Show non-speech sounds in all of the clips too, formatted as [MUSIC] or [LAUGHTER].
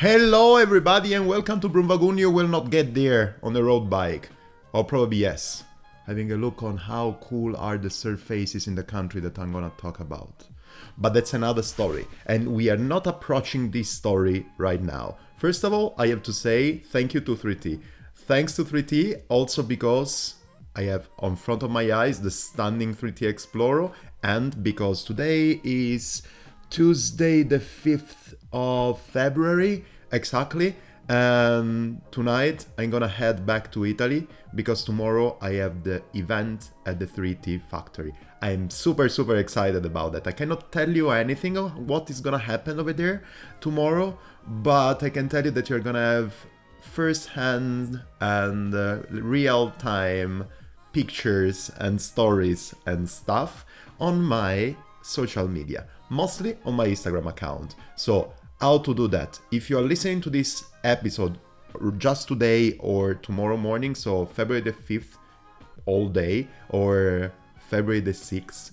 Hello, everybody, and welcome to Broom Wagon. You will not get there on a road bike, or probably yes. Having a look on how cool are the surfaces in the country that I'm gonna talk about. But that's another story, and we are not approaching this story right now. First of all, I have to say thank you to 3T. Thanks to 3T, also because I have on front of my eyes the stunning 3T Explorer, and because today is Tuesday, the 5th of February, exactly. And tonight I'm gonna head back to Italy because tomorrow I have the event at the 3T factory. I'm super, super excited about that. I cannot tell you anything of what is gonna happen over there tomorrow, but I can tell you that you're gonna have first hand and uh, real time pictures and stories and stuff on my social media, mostly on my Instagram account. So, how to do that? If you are listening to this episode just today or tomorrow morning, so February the 5th, all day, or February the 6th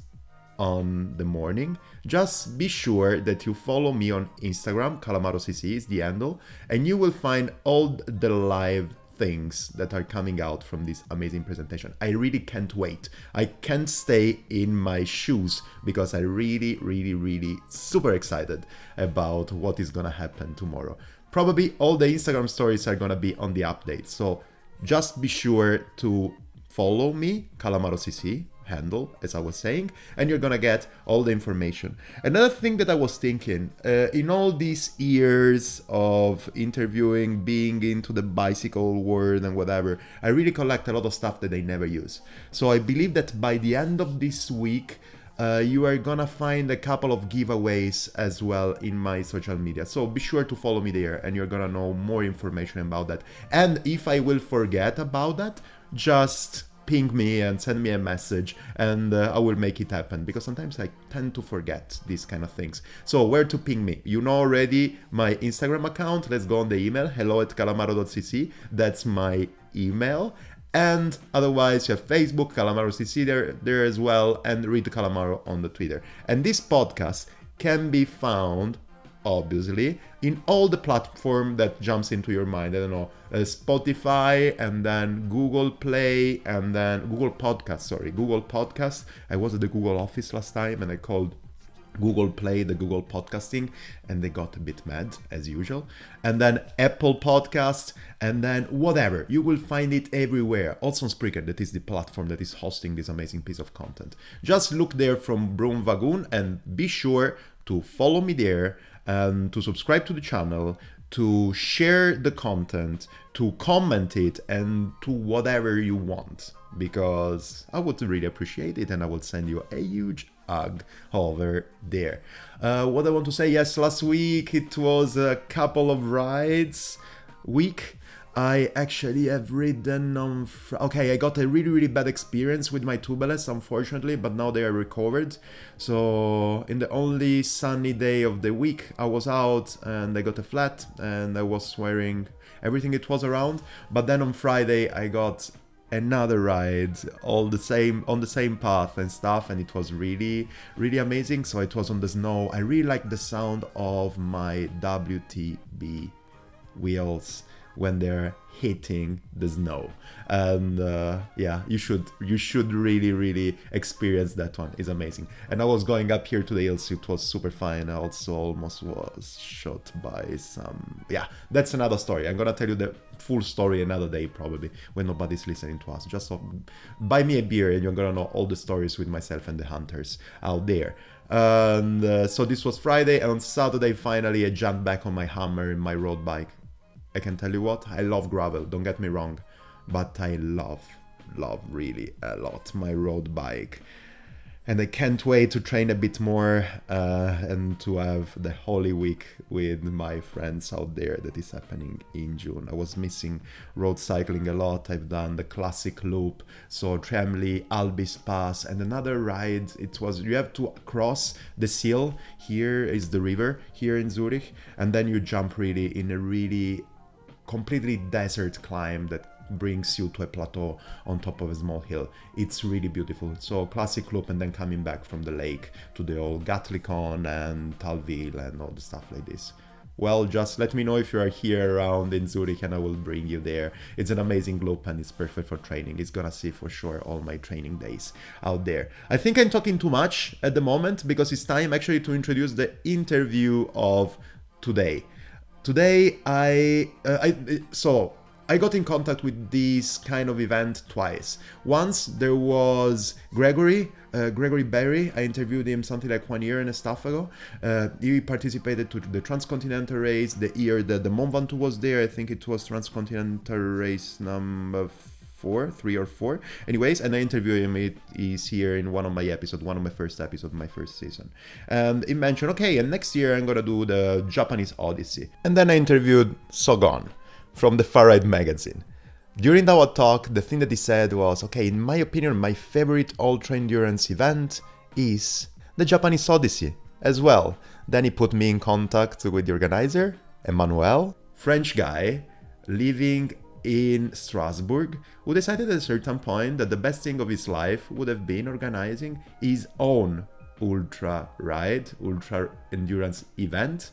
on the morning, just be sure that you follow me on Instagram, CalamaroCC is the handle, and you will find all the live things that are coming out from this amazing presentation. I really can't wait. I can't stay in my shoes because I really, really, really super excited about what is gonna happen tomorrow. Probably all the Instagram stories are gonna be on the update. So just be sure to follow me, CalamaroCC, handle, as I was saying, and you're gonna get all the information. Another thing that I was thinking, uh, in all these years of interviewing, being into the bicycle world and whatever, I really collect a lot of stuff that I never use. So I believe that by the end of this week, uh, you are gonna find a couple of giveaways as well in my social media. So be sure to follow me there and you're gonna know more information about that. And if I will forget about that, just ping me and send me a message and uh, I will make it happen because sometimes I tend to forget these kind of things. So where to ping me? You know already my Instagram account. Let's go on the email hello at calamaro.cc. That's my email. And otherwise, you have Facebook, Calamaro CC there, there as well, and Read Calamaro on the Twitter. And this podcast can be found obviously in all the platform that jumps into your mind i don't know uh, spotify and then google play and then google podcast sorry google podcast i was at the google office last time and i called Google Play, the Google podcasting, and they got a bit mad as usual. And then Apple Podcast, and then whatever. You will find it everywhere. Also on Spreaker, that is the platform that is hosting this amazing piece of content. Just look there from Broom Wagon and be sure to follow me there and to subscribe to the channel, to share the content, to comment it, and to whatever you want. Because I would really appreciate it and I will send you a huge hug over there. Uh, what I want to say, yes, last week it was a couple of rides week. I actually have ridden on. Fr- okay, I got a really, really bad experience with my tubeless, unfortunately, but now they are recovered. So, in the only sunny day of the week, I was out and I got a flat and I was wearing everything it was around. But then on Friday, I got another ride all the same on the same path and stuff and it was really really amazing so it was on the snow i really like the sound of my wtb wheels when they're hitting the snow. And uh, yeah you should you should really really experience that one. It's amazing. And i was going up here to the hills it was super fun i also almost was shot by some yeah that's another story. I'm gonna tell you the full story another day probably when nobody's listening to us. Just so, buy me a beer and you're gonna know all the stories with myself and the hunters out there. And uh, so this was friday. And on saturday finally i jumped back on my hammer and my road bike I can tell you what, I love gravel, don't get me wrong, but I love, love really a lot my road bike. And I can't wait to train a bit more uh, and to have the Holy Week with my friends out there that is happening in June. I was missing road cycling a lot. I've done the classic loop, so Tremley, Albis Pass, and another ride. It was you have to cross the Sihl. Here is the river here in Zurich, and then you jump really in a really completely desert climb that brings you to a plateau on top of a small hill. It's really beautiful. So classic loop and then coming back from the lake to the old Gattikon and Thalwil and all the stuff like this. well, just let me know if you are here around in Zurich and I will bring you there. It's an amazing loop and it's perfect for training. It's gonna see for sure all my training days out there. I think I'm talking too much at the moment because it's time actually to introduce the interview of today. Today, I, uh, I so I got in contact with this kind of event twice. Once there was Gregory, uh, Gregory Berry. I interviewed him something like one year and a half ago. Uh, he participated to the Transcontinental Race the year that the Mont Ventoux was there. I think it was Transcontinental Race number four, three or four. Anyways, and I interviewed him. It is here in one of my episodes, one of my first episodes, my first season. And he mentioned, okay, and next year I'm gonna do the Japanese Odyssey. And then I interviewed Sogon from the Far Ride magazine. During our talk, the thing that he said was okay, in my opinion, my favorite ultra endurance event is the Japanese Odyssey as well. Then he put me in contact with the organizer, Emmanuel, French guy living in Strasbourg, who decided at a certain point that the best thing of his life would have been organizing his own ultra ride, ultra endurance event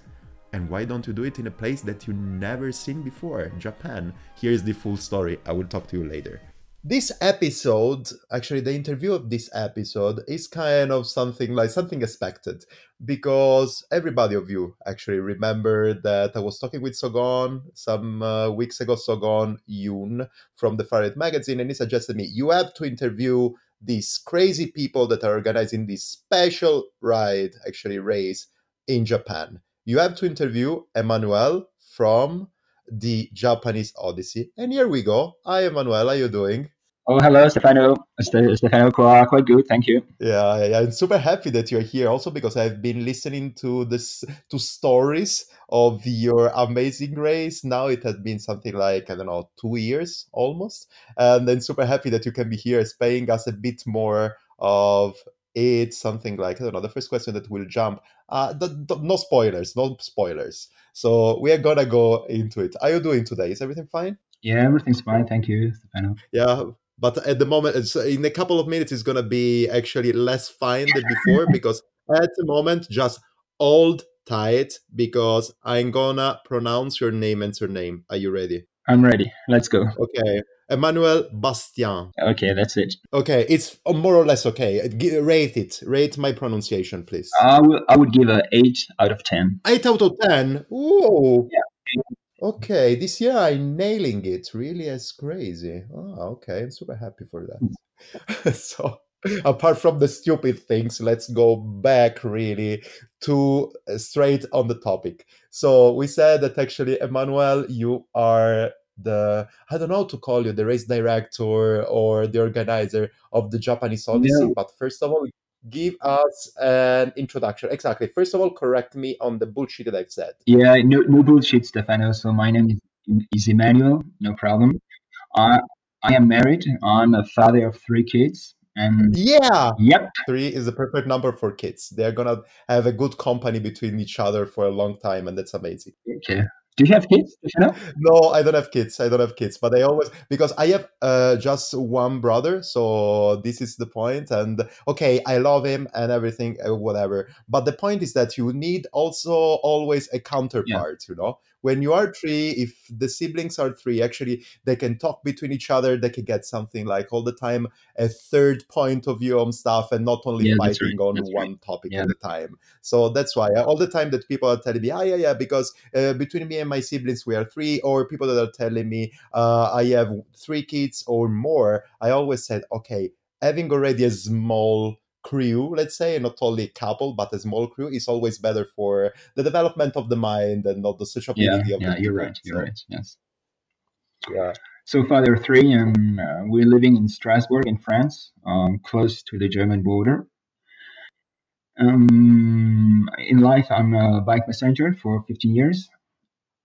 and why don't you do it in a place that you never seen before, Japan? Here's the full story. I will talk to you later. This episode, actually, the interview of this episode is kind of something like something expected because everybody of you actually remember that I was talking with Sogon some uh, weeks ago, Sogon Yoon from the Far Ride magazine, and he suggested me, you have to interview these crazy people that are organizing this special ride, actually, race in Japan. You have to interview Emmanuel from the Japanese Odyssey. And here we go. Hi, Emmanuel. How are you doing? Oh, hello, Stefano. Stefano, quite good. Thank you. Yeah, yeah, I'm super happy that you're here. Also, because I've been listening to this to stories of your amazing race. Now it has been something like I don't know, two years almost, and then super happy that you can be here, paying us a bit more of it, something like I don't know. The first question that will jump. Uh, the, the, no spoilers, no spoilers. So we are gonna go into it. Are you doing today? Is everything fine? Yeah, everything's fine. Thank you, Stefano. Yeah, but at the moment, it's, in a couple of minutes, it's gonna be actually less fine than before [LAUGHS] because at the moment, just hold tight because I'm gonna pronounce your name and surname. Are you ready? I'm ready. Let's go. Okay. Emmanuel Bastien. Okay, that's it. Okay, it's uh, more or less okay. rate it. Rate my pronunciation, please. I would, I would give a 8 out of 10. 8 out of 10? Ooh. Yeah. Okay, this year I'm nailing it. Really, it's crazy. Oh, okay. I'm super happy for that. [LAUGHS] so, apart from the stupid things, let's go back really to uh, straight on the topic. So, we said that actually, Emmanuel, you are the I don't know to call you the race director or the organizer of the Japanese Odyssey. Yeah. But first of all, give us an introduction. Exactly. First of all, correct me on the bullshit that I've said. Yeah, no, no bullshit, Stefano. So my name is, is Emmanuel. No problem. I I am married. I'm a father of three kids. And yeah, yep, three is the perfect number for kids. They're gonna have a good company between each other for a long time, and that's amazing. Okay, do you have kids? You know? No, I don't have kids. I don't have kids, but I always because I have uh, just one brother, so this is the point. And okay, I love him and everything, uh, whatever. But the point is that you need also always a counterpart. Yeah. You know, when you are three, if the siblings are three, actually they can talk between each other. They can get something like all the time a third point of view on stuff, and not only yeah, fighting right. on that's one right. topic yeah. all the time. So that's why all the time that people are telling me, ah, yeah, yeah, because uh, between me and my siblings we are three, or people that are telling me uh, I have three kids or more. I always said, okay, having already a small crew, let's say, not only a couple, but a small crew is always better for the development of the mind and not the sociability yeah, of yeah, the you're right. You're so. right. Yes. Yeah. So Father three, and uh, we're living in Strasbourg, in France, um, close to the German border. Um, in life, I'm a bike messenger for 15 years.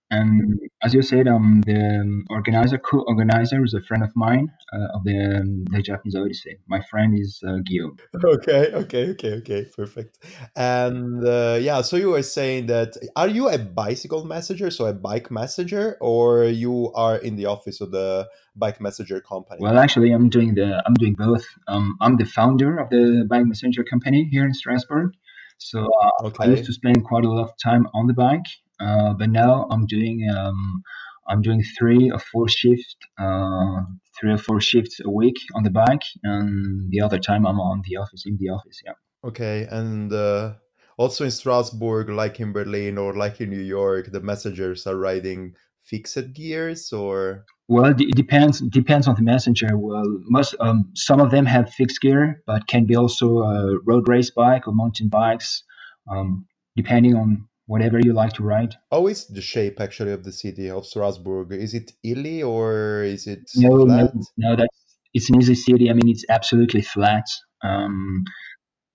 And as you said, um, the organizer, co-organizer, is a friend of mine uh, of the um, the Japanese Odyssey. My friend is uh, Guillaume. [LAUGHS] Okay, okay, okay, okay, perfect. And uh, yeah, so you were saying that are you a bicycle messenger, so a bike messenger, or you are in the office of the bike messenger company? Well, actually, I'm doing the I'm doing both. Um, I'm the founder of the bike messenger company here in Strasbourg. So uh, okay. I used to spend quite a lot of time on the bike uh, but now I'm doing um, I'm doing three or four shifts, uh, three or four shifts a week on the bike, and the other time I'm on the office in the office. Yeah. Okay, and uh, also in Strasbourg, like in Berlin or like in New York, the messengers are riding fixed gears or well it depends depends on the messenger well most um, some of them have fixed gear but can be also a road race bike or mountain bikes um, depending on whatever you like to ride how is the shape actually of the city of strasbourg? Is it hilly or is it no flat? no, no that's it's an easy city. I mean it's absolutely flat. Um,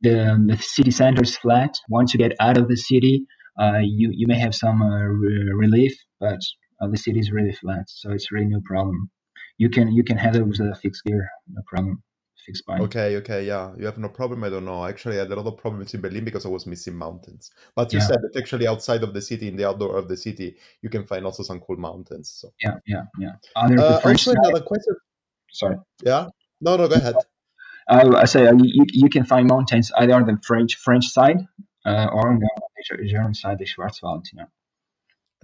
the, the city center is flat. Once you get out of the city uh, you you may have some uh, re- relief but uh, the city is really flat, so it's really no problem. You can you can have it with a fixed gear, no problem. Fixed. Okay, okay, yeah, you have no problem. I don't know. Actually, I had a lot of problems in Berlin because I was missing mountains. But you Yeah. said that actually outside of the city, in the outdoor of the city, you can find also some cool mountains. So, Yeah, yeah, yeah. Uh, also another question. Sorry. Yeah, no, no, go ahead. Uh, I say uh, you, you can find mountains either on the French French side uh, or on the German side, the Schwarzwald. Yeah.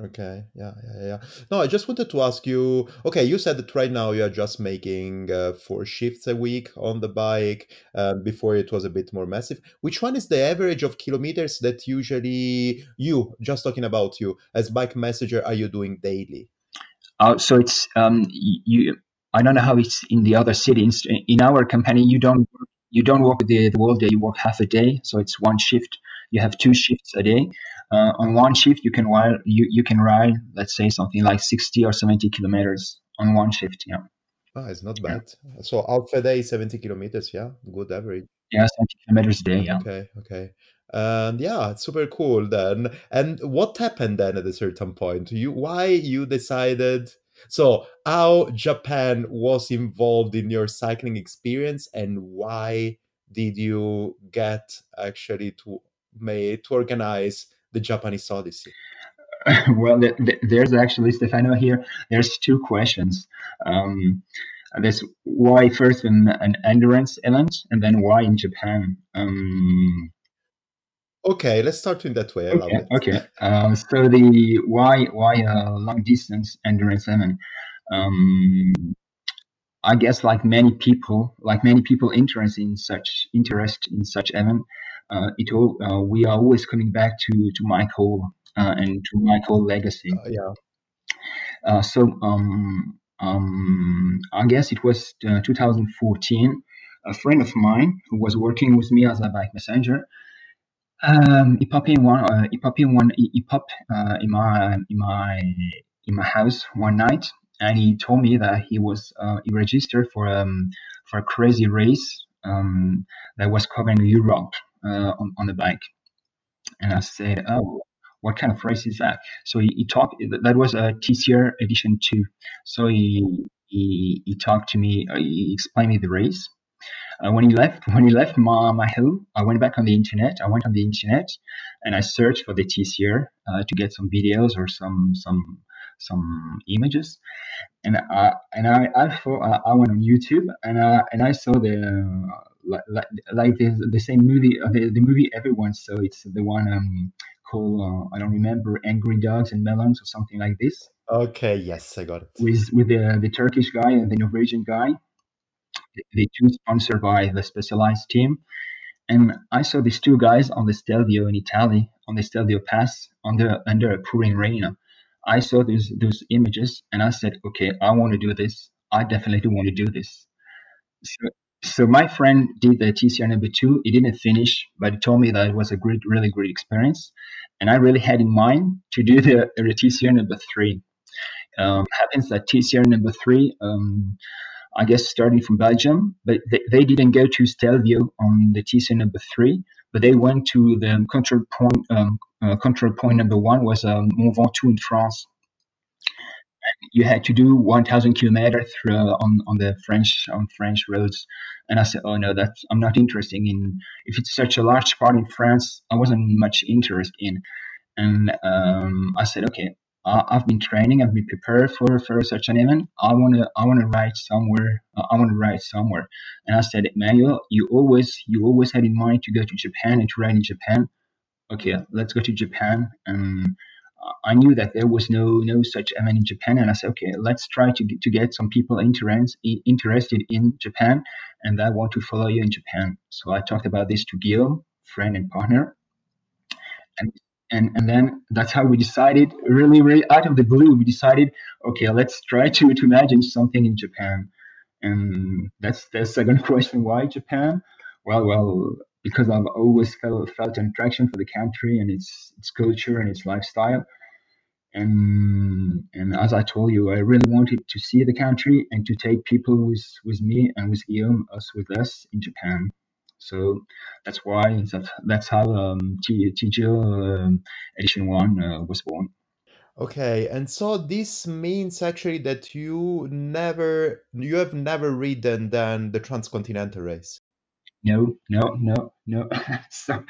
Okay, yeah, yeah, yeah. No, I just wanted to ask you. Okay, you said that right now you are just making uh, four shifts a week on the bike. Uh, before it was a bit more massive. Which one is the average of kilometers that usually you, just talking about you as bike messenger, are you doing daily? Uh, so it's um you. I don't know how it's in the other cities. In our company, you don't you don't work the, the whole day. You work half a day, so it's one shift. You have two shifts a day. Uh, on one shift, you can ride you, you can ride let's say something like sixty or seventy kilometers on one shift. Yeah, Ah, it's not yeah, bad. So half a day, 70 kilometers, yeah, good average. yeah, seventy kilometers a day. Yeah. Okay, okay. And yeah, it's super cool then. And what happened then at a certain point? You why you decided so how Japan was involved in your cycling experience and why did you get actually to make to organize the Japanese Odyssey? [LAUGHS] well, th- th- there's actually Stefano here. There's two questions. Um, there's why first an, an endurance event, and then why in Japan. Um, Okay, let's start in that way. I love okay, it. okay. Uh, so the why why a long distance endurance event? Um, I guess like many people, like many people interested in such interest in such event, it all, uh, we are always coming back to to Mike Hall uh, and to Mike Hall legacy. Uh, yeah. Uh, so um, um, I guess it was uh, 2014. A friend of mine who was working with me as a bike messenger, um, he popped in one. Uh, he popped in one. He, he popped uh, in my in my in my house one night, and he told me that he was uh, he registered for um for a crazy race um that was covering Europe uh, on on the bike. And I said, "Oh, what kind of race is that?" So he, he talked. That was a TCR edition two. So he he, he talked to me. Uh, he explained me the race. Uh, when he left, when he left my, my home, I went back on the internet. I went on the internet and I searched for the TCR uh, to get some videos or some some some images. And I and I I, thought, I went on YouTube and I and I saw the uh, like like, like the, the same movie uh, the, the movie everyone saw. It's the one um called uh, I don't remember Angry Dogs and Melons or something like this Okay, yes, I got it. with with the the Turkish guy and the Norwegian guy. The the two sponsored by the Specialized team and I saw these two guys on the Stelvio in Italy, on the Stelvio Pass, under under a pouring rain. I saw those those images, and I said, "Okay, I want to do this. I definitely want to do this." So, so my friend did the TCR number two. He didn't finish, but he told me that it was a great, really great experience, and I really had in mind to do the, the TCR number three. Um, happens that TCR number three. Um, I guess starting from Belgium, but they, they didn't go to Stelvio on the TCR number three, but they went to the control point. Um, uh, control point number one was um, Mont Ventoux in France. You had to do 1,000 kilometers on on the French on French roads, and I said, "Oh no, that's I'm not interested in. If it's such a large part in France, I wasn't much interested in." And um, I said, "Okay, I, I've been training. I've been prepared for, for such an event. I wanna I wanna ride somewhere. Uh, I wanna ride somewhere." And I said, "Manuel, you always you always had in mind to go to Japan and to ride in Japan. Okay, let's go to Japan." And I knew that there was no no such event in Japan, and I said, okay, let's try to get, to get some people interest, interested in Japan, and I want to follow you in Japan. So I talked about this to Guillaume, friend and partner, and and and then that's how we decided, really, really out of the blue, we decided, okay, let's try to to imagine something in Japan, and that's the second [LAUGHS] question, why Japan? Well, well, because I've always felt, felt an attraction for the country and its its culture and its lifestyle. And and as I told you, I really wanted to see the country and to take people with with me and with Guillaume, us with us in Japan. So that's why that's that's how um, TGO um, Edition One uh, was born. Okay, and so this means actually that you never, you have never ridden then the transcontinental race. No, no, no, no. [LAUGHS] so,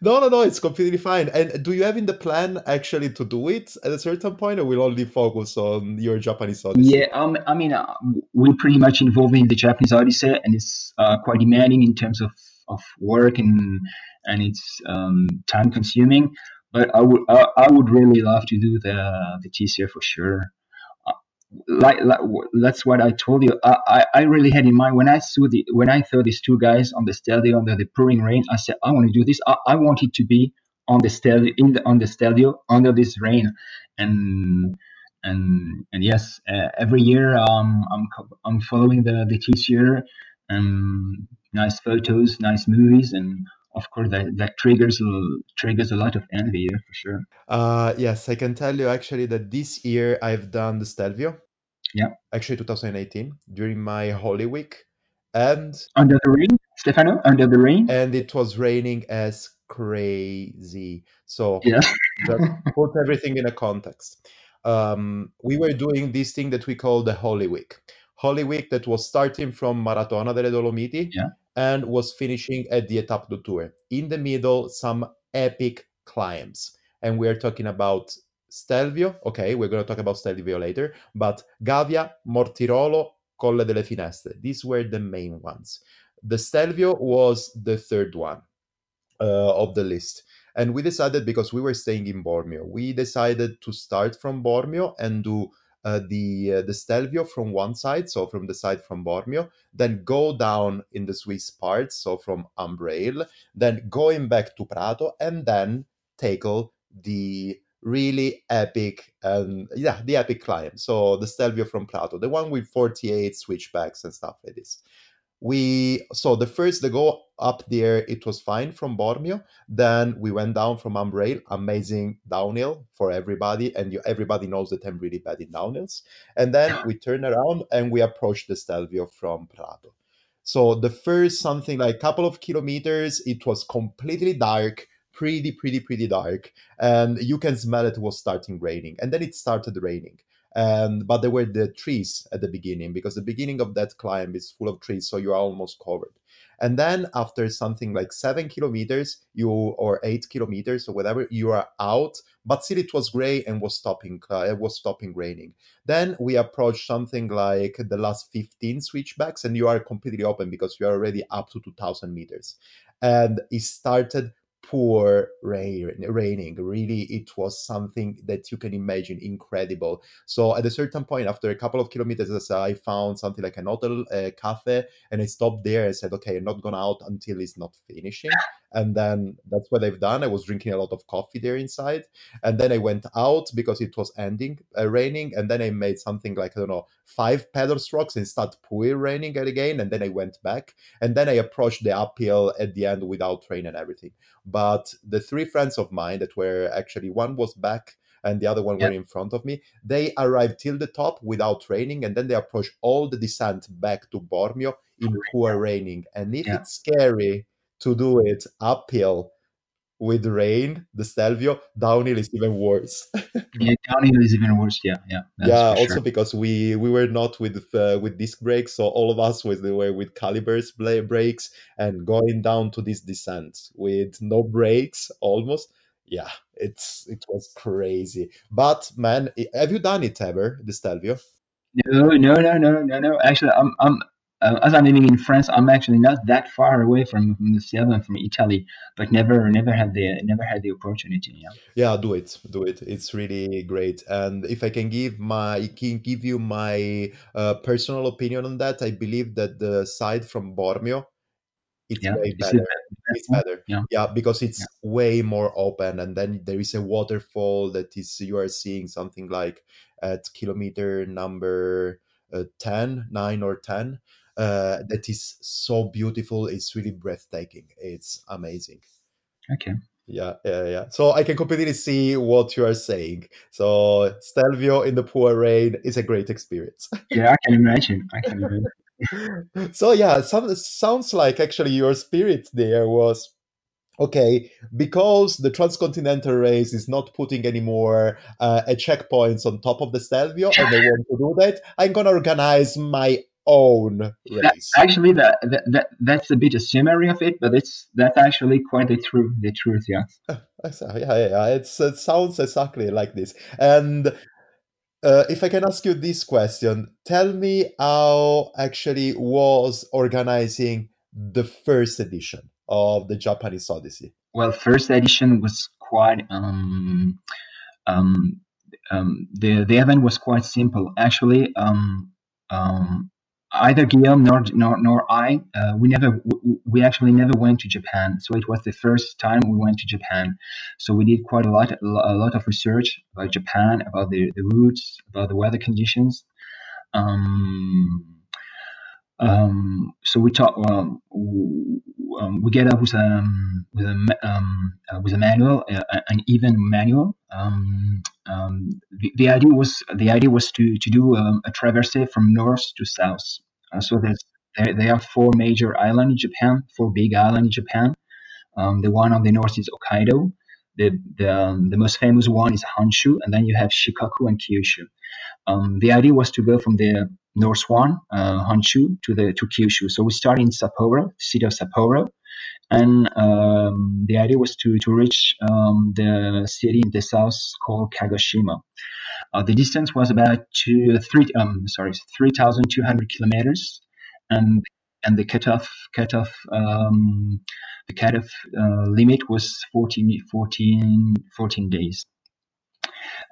No, no, no, it's completely fine. And do you have in the plan actually to do it at a certain point, or will only focus on your Japanese Odyssey? yeah, um, I mean, uh, we're pretty much involved in the Japanese Odyssey, and it's uh, quite demanding in terms of, of work and and it's um, time consuming. But I would I, I would really love to do the the TCR for sure. Like, like that's what I told you. I, I, I really had in mind when I saw the when I saw these two guys on the Stelvio under the pouring rain. I said I want to do this. I, I wanted to be on the Stelvio in the on the Stelvio under this rain, and and and yes, uh, every year um, I'm I'm following the the TCR, and nice photos, nice movies, and of course that, that triggers a- triggers a lot of envy yeah, for sure. Uh, yes, I can tell you actually that this year I've done the Stelvio. Yeah. Actually, 2018 during my Holy Week, and Under the rain, Stefano, under the rain. and it was raining as crazy. So Yeah. just [LAUGHS] put everything in a context. Um, we were doing this thing that we call the Holy Week. Holy Week that was starting from Maratona delle Dolomiti Yeah. And was finishing at the Etape du Tour. In the middle, some epic climbs. And we're talking about Stelvio. Okay, we're going to talk about Stelvio later, but Gavia, Mortirolo, Colle delle Finestre. These were the main ones. The Stelvio was the third one uh, of the list. And we decided because we were staying in Bormio, we decided to start from Bormio and do uh, the uh, the Stelvio from one side, so from the side from Bormio, then go down in the Swiss part, so from Umbrail, then going back to Prato, and then tackle the really epic um yeah the epic climb. So the stelvio from prato the one with 48 switchbacks and stuff like this we so the first the go up there it was fine from bormio then we went down from umbrail amazing downhill for everybody and you, everybody knows that i'm really bad in downhills. And then we turn around and we approached the stelvio from prato. So the first something like couple of kilometers it was completely dark pretty pretty pretty dark. And you can smell it was starting raining. And then it started raining and but there were the trees at the beginning because the beginning of that climb is full of trees so you are almost covered. And then after something like seven kilometers you or eight kilometers or whatever you are out but still it was gray and was stopping uh, it was stopping raining. Then we approached something like the last 15 switchbacks and you are completely open because you are already up to 2000 meters. And it started poor rain, raining. Really it was something that you can imagine incredible. So at a certain point after a couple of kilometers i found something like an hotel uh, cafe and i stopped there and said okay i'm not going out until it's not finishing and then that's what i've done. I was drinking a lot of coffee there inside. And then i went out because it was ending uh, raining. And then i made something like i don't know five pedal strokes and start pouring raining again. And then i went back. And then i approached the uphill at the end without rain and everything. But the three friends of mine that were actually one was back and the other one Yeah. were in front of me they arrived till the top without raining, and then they approached all the descent back to bormio in poor raining. And if Yeah. it's scary to do it uphill with rain the stelvio downhill is even worse [LAUGHS] yeah, downhill is even worse. Yeah, yeah. Yeah also sure. because we we were not with uh, with disc brakes so all of us was they were with calibers brakes and going down to this descent with no brakes almost yeah it's it was crazy but man have you done it ever the stelvio No, no, no, no, no, no. Actually, I'm, I'm, uh, as I'm living in France, I'm actually not that far away from, from the Sierra and from Italy, but never never had the never had the opportunity. Yeah. Yeah, do it, do it. It's really great. And if I can give my can give you my uh, personal opinion on that, I believe that the side from Bormio it's Yeah. way better. It's better. Yeah. Yeah, because it's Yeah. way more open, and then there is a waterfall that is you are seeing something like at kilometer number uh, 10, 9 or 10. Uh, that is so beautiful. It's really breathtaking. It's amazing. Okay. Yeah, yeah, yeah. So I can completely see what you are saying. So Stelvio in the poor rain is a great experience. [LAUGHS] Yeah, I can imagine. I can imagine. [LAUGHS] so yeah, some, sounds like actually your spirit there was okay because the transcontinental race is not putting any more uh, a checkpoints on top of the Stelvio, and they want to do that. I'm gonna organize my own That, race. actually, that, that that that's a bit a summary of it, but it's that's actually quite the truth. The truth, yeah. [LAUGHS] Yeah, yeah, yeah. It's, it sounds exactly like this. And uh, if I can ask you this question, tell me how actually was organizing the first edition of the Japanese Odyssey. Well, first edition was quite um um um the the event was quite simple. Actually, um um either Guillaume nor nor, nor I uh, we never we, actually never went to Japan. So it was the first time we went to Japan. So we did quite a lot a lot of research about Japan, about the the routes, about the weather conditions. Um, um, so we talk. Um, um, we get up with um, with a um, uh, with a manual, uh, an even manual. The, the idea was the idea was to to do a traverse from north to south. Uh, so there's there, there are four major islands in Japan, four big islands in Japan. The one on the north is Hokkaido. The the, um, the most famous one is Honshu, and then you have Shikoku and Kyushu. Um, the idea was to go from the north one, uh, Honshu, to the to Kyushu. So we started in Sapporo, city of Sapporo, and um, the idea was to to reach um, the city in the south called Kagoshima. Uh, the distance was about two, three, um, sorry, three thousand two hundred kilometers, and and the cutoff cutoff um, the cutoff uh, limit was 14, 14, 14 days.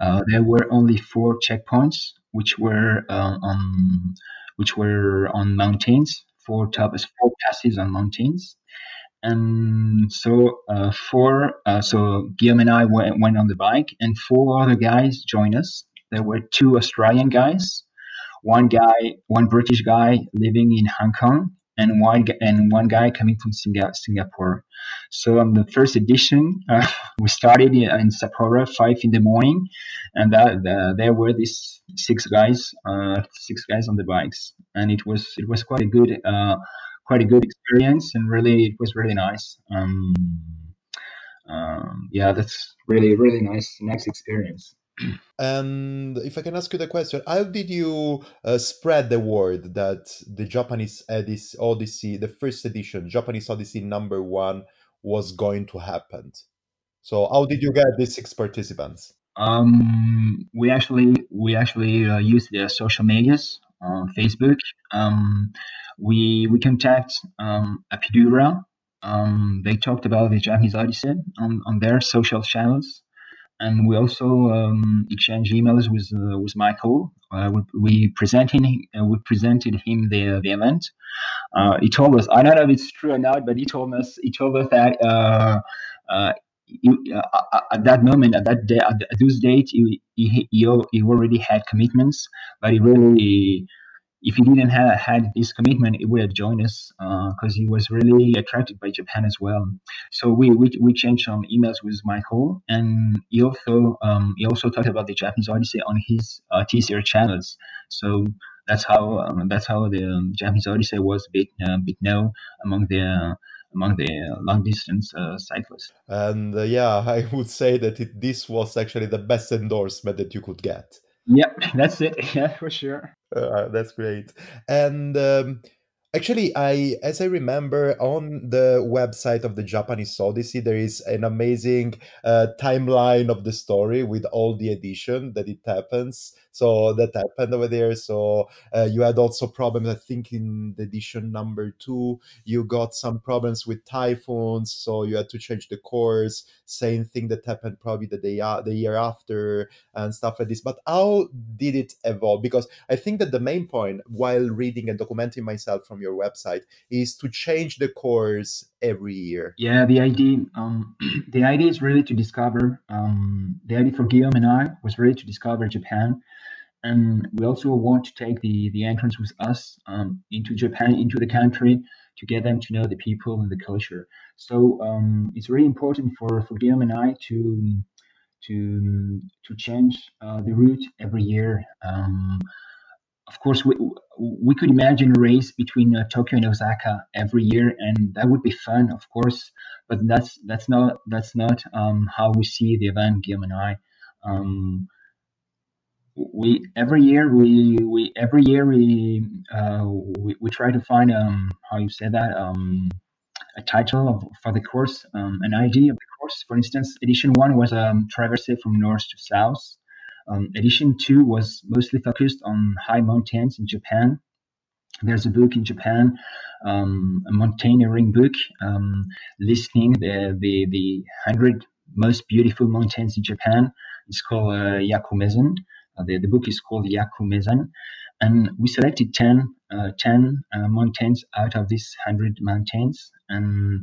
Uh, there were only four checkpoints, which were uh, on which were on mountains, four top four passes on mountains, and so uh, four. Uh, so Guillaume and I went, went on the bike, and four other guys joined us. There were two Australian guys, one guy, one British guy living in Hong Kong, and one and one guy coming from Singa- Singapore. So on the first edition, [LAUGHS] uh, we started in, Sapporo five in the morning, and that the, there were these six guys, uh, six guys on the bikes, and it was it was quite a good uh, quite a good experience, and really it was really nice. Um, um, yeah, that's really really nice nice experience. And if I can ask you the question, how did you uh, spread the word that the Japanese Edis- Odyssey, the first edition, Japanese Odyssey number one, was going to happen? So how did you get these six participants? Um, we actually we actually uh, use the social medias on Facebook. Um, we we contact um, Apidura. Um, they talked about the Japanese Odyssey on, on their social channels, and we also um, exchange emails with uh, with Mike Hall. Uh, we, we presented uh, we presented him the the event. Uh, he told us I don't know if it's true or not, but he told us he told us that. Uh, uh, uh, at that moment, at that day, at th- those dates, he, he, he, he already had commitments, but he really, if he didn't have had this commitment, he would have joined us because he was really attracted by Japan as well. So we we, we changed some emails with Mike Hall, and he also um, he also talked about the Japanese Odyssey on his uh, TCR channels. So that's how um, that's how the um, Japanese Odyssey was big uh, big known among the among the long distance uh, cyclists. And uh, yeah, [LAUGHS] I would say that it, this was actually the best endorsement that you could get. Yep, that's it. [LAUGHS] Yeah, for sure. Uh, that's great. And um, actually, I, as I remember, on the website of the Japanese Odyssey, there is an amazing uh, timeline of the story with all the edition that it happens. So that happened over there. So uh, you had also problems, I think, in the edition number two, you got some problems with typhoons, so you had to change the course. Same thing that happened probably the day the year after and stuff like this. But how did it evolve? Because I think that the main point while reading and documenting myself from your website is to change the course every year. Yeah, the idea um, [CLEARS THROAT] the idea is really to discover um, the idea for Guillaume and I was really to discover Japan and we also want to take the the entrance with us um, into Japan, into the country, to get them to know the people and the culture. So um, it's really important for for Guillaume and I to to to change uh, the route every year. Um, of course, we, we could imagine a race between uh, Tokyo and Osaka every year, and that would be fun, of course. But that's that's not that's not um, how we see the event, Guillaume and I. We every year we we every year we uh, we, we try to find um how you say that um a title of, for the course um, an idea of the course. For instance edition one was um traverse from north to south. Um, edition two was mostly focused on high mountains in japan. There's a book in japan um, a mountaineering book um, listing the the the 100 most beautiful mountains in japan. It's called uh, Hyakumeizan the, the book is called Hyakumeizan, and we selected 10, uh, 10 uh, mountains out of these 100 mountains, and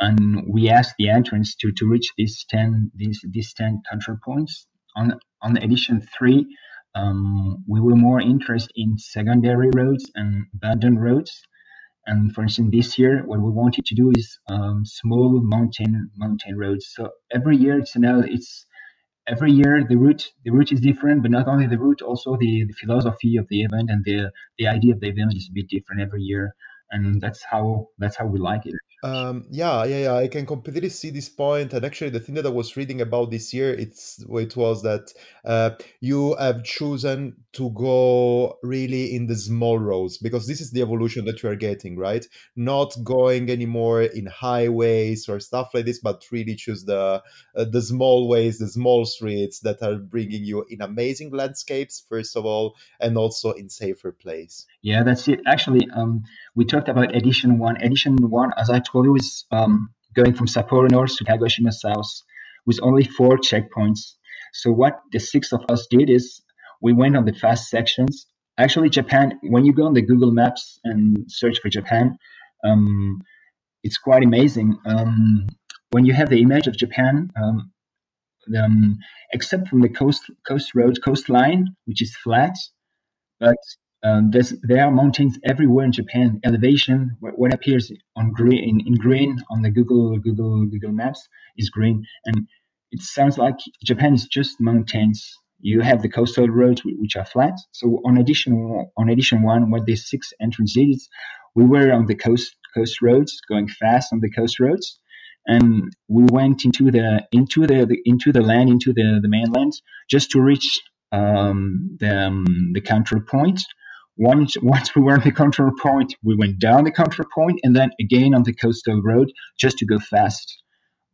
and we asked the entrants to, to reach these 10 these these 10 control points. On on edition three, um, we were more interested in secondary roads and abandoned roads. And for instance, this year, what we wanted to do is um, small mountain mountain roads. So every year, it's know it's every year the route the route is different, but not only the route, also the, the philosophy of the event and the the idea of the event is a bit different every year, and that's how that's how we like it. Um, yeah, yeah, yeah. I can completely see this. And actually, the thing that I was reading about this year, it's it was that uh, you have chosen to go really in the small roads because this is the evolution that you are getting, right? Not going anymore in highways or stuff like this, but really choose the uh, the small ways, the small streets that are bringing you in amazing landscapes, first of all, and also in safer place. Yeah, that's it. Actually, um, we talked about edition one. Edition one, as I told you, is um, going from Sapporo North to Kagoshima South with only four checkpoints. So what the six of us did is we went on the fast sections. Actually, Japan, when you go on the Google Maps and search for Japan, um, it's quite amazing. Um, when you have the image of Japan, um, um except from the coast coast road coastline, which is flat, but um, there are mountains everywhere in Japan. Elevation, what, what appears on green in, in, green on the Google Google Google Maps is green, and it sounds like Japan is just mountains. You have the coastal roads which are flat. So on edition on edition one, what these six entrance is we were on the coast coast roads, going fast on the coast roads, and we went into the into the, the into the land into the the mainland just to reach um, the um, the control point once once we were at the control point, we went down the control point and then again on the coastal road just to go fast.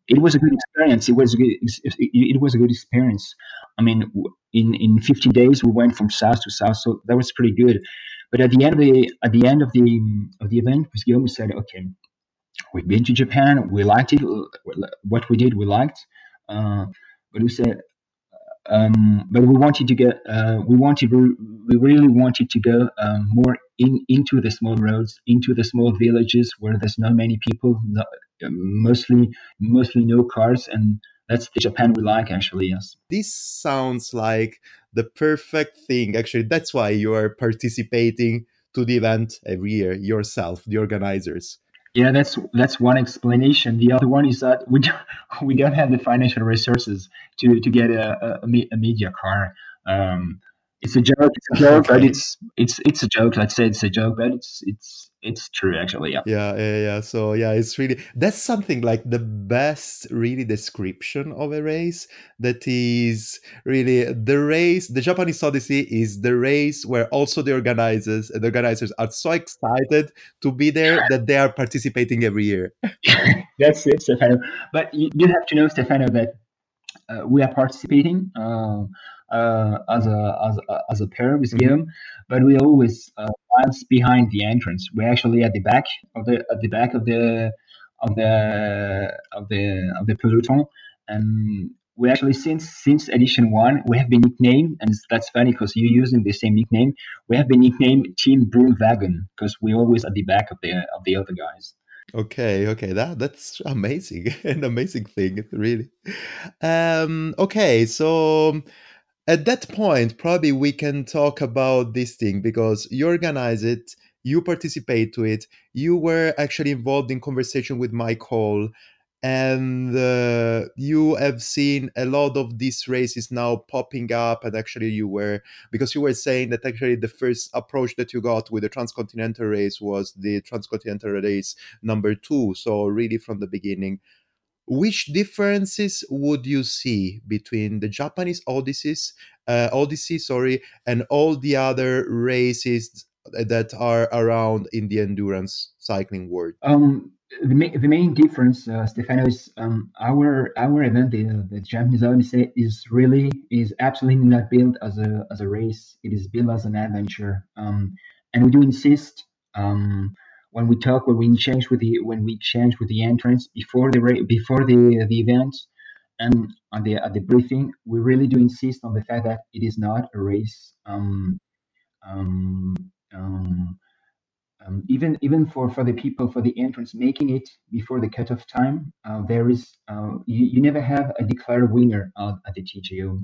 It was a good experience. It was a good, it was a good experience. I mean, in in 15 days we went from south to south, so that was pretty good. But at the end of the at the end of the of the event, Guillaume we said, "Okay, we've been to Japan. We liked it. What we did, we liked." Uh, but we said, um, but we wanted to get, uh, we wanted, we really wanted to go um, more in into the small roads, into the small villages where there's not many people, not, mostly, mostly no cars, and that's the Japan we like, actually. Yes. This sounds like the perfect thing. Actually, that's why you are participating to the event every year yourself, the organizers. Yeah, that's that's one explanation. The other one is that we don't, [LAUGHS] we don't have the financial resources to to get a, a, a media car. Um, it's a joke. It's a [LAUGHS] joke, okay. but it's it's it's a joke. Let's say it's a joke, but it's it's it's true actually. Yeah. Yeah, yeah, yeah. So yeah, it's really that's something like the best really description of a race. That is really the race. The Japanese Odyssey is the race where also the organizers the organizers are so excited to be there that they are participating every year. [LAUGHS] that's it, Stefano. But you, you have to know, Stefano, that uh, we are participating. Uh, uh, as a as as a pair with. Guillaume, but we always uh, once behind the entrance. We're actually at the back of the at the back of the of the of the of the peloton, and we actually since since edition one we have been nicknamed, and that's funny because you're using the same nickname. We have been nicknamed Team Broom Wagon because we're always at the back of the of the other guys. Okay, okay, that that's amazing, [LAUGHS] an amazing thing, really. Um, okay, so at that point, probably we can talk about this thing because you organize it, you participate to it, you were actually involved in conversation with Mike Hall, and uh, you have seen a lot of these races now popping up and actually you were because you were saying that actually the first approach that you got with the transcontinental race was the transcontinental race number two so really from the beginning which differences would you see between the japanese odysseys uh, odyssey sorry and all the other races that are around in the endurance cycling world um the, ma- the main difference, uh, Stefano, is um, our our event, the, the Japanese Odyssey, is really is absolutely not built as a as a race. It is built as an adventure, um, and we do insist um, when we talk when we exchange with the when we exchange with the entrance before the before the the event and on the at the briefing, we really do insist on the fact that it is not a race. Um, um, um, um, even even for, for the people for the entrance making it before the cutoff time, uh, there is uh, you, you never have a declared winner at at the TGO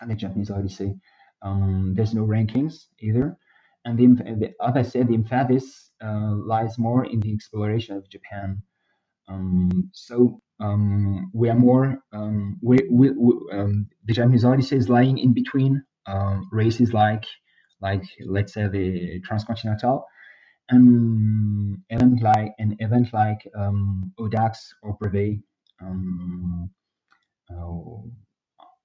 and the Japanese Odyssey. Um, there's no rankings either, and the, the, as I said, the emphasis uh, lies more in the exploration of Japan. Um, so um, we are more um, we, we, we um, the Japanese Odyssey is lying in between races like like let's say the Transcontinental um, event like an event like um, Audax or Brevet. Um, uh,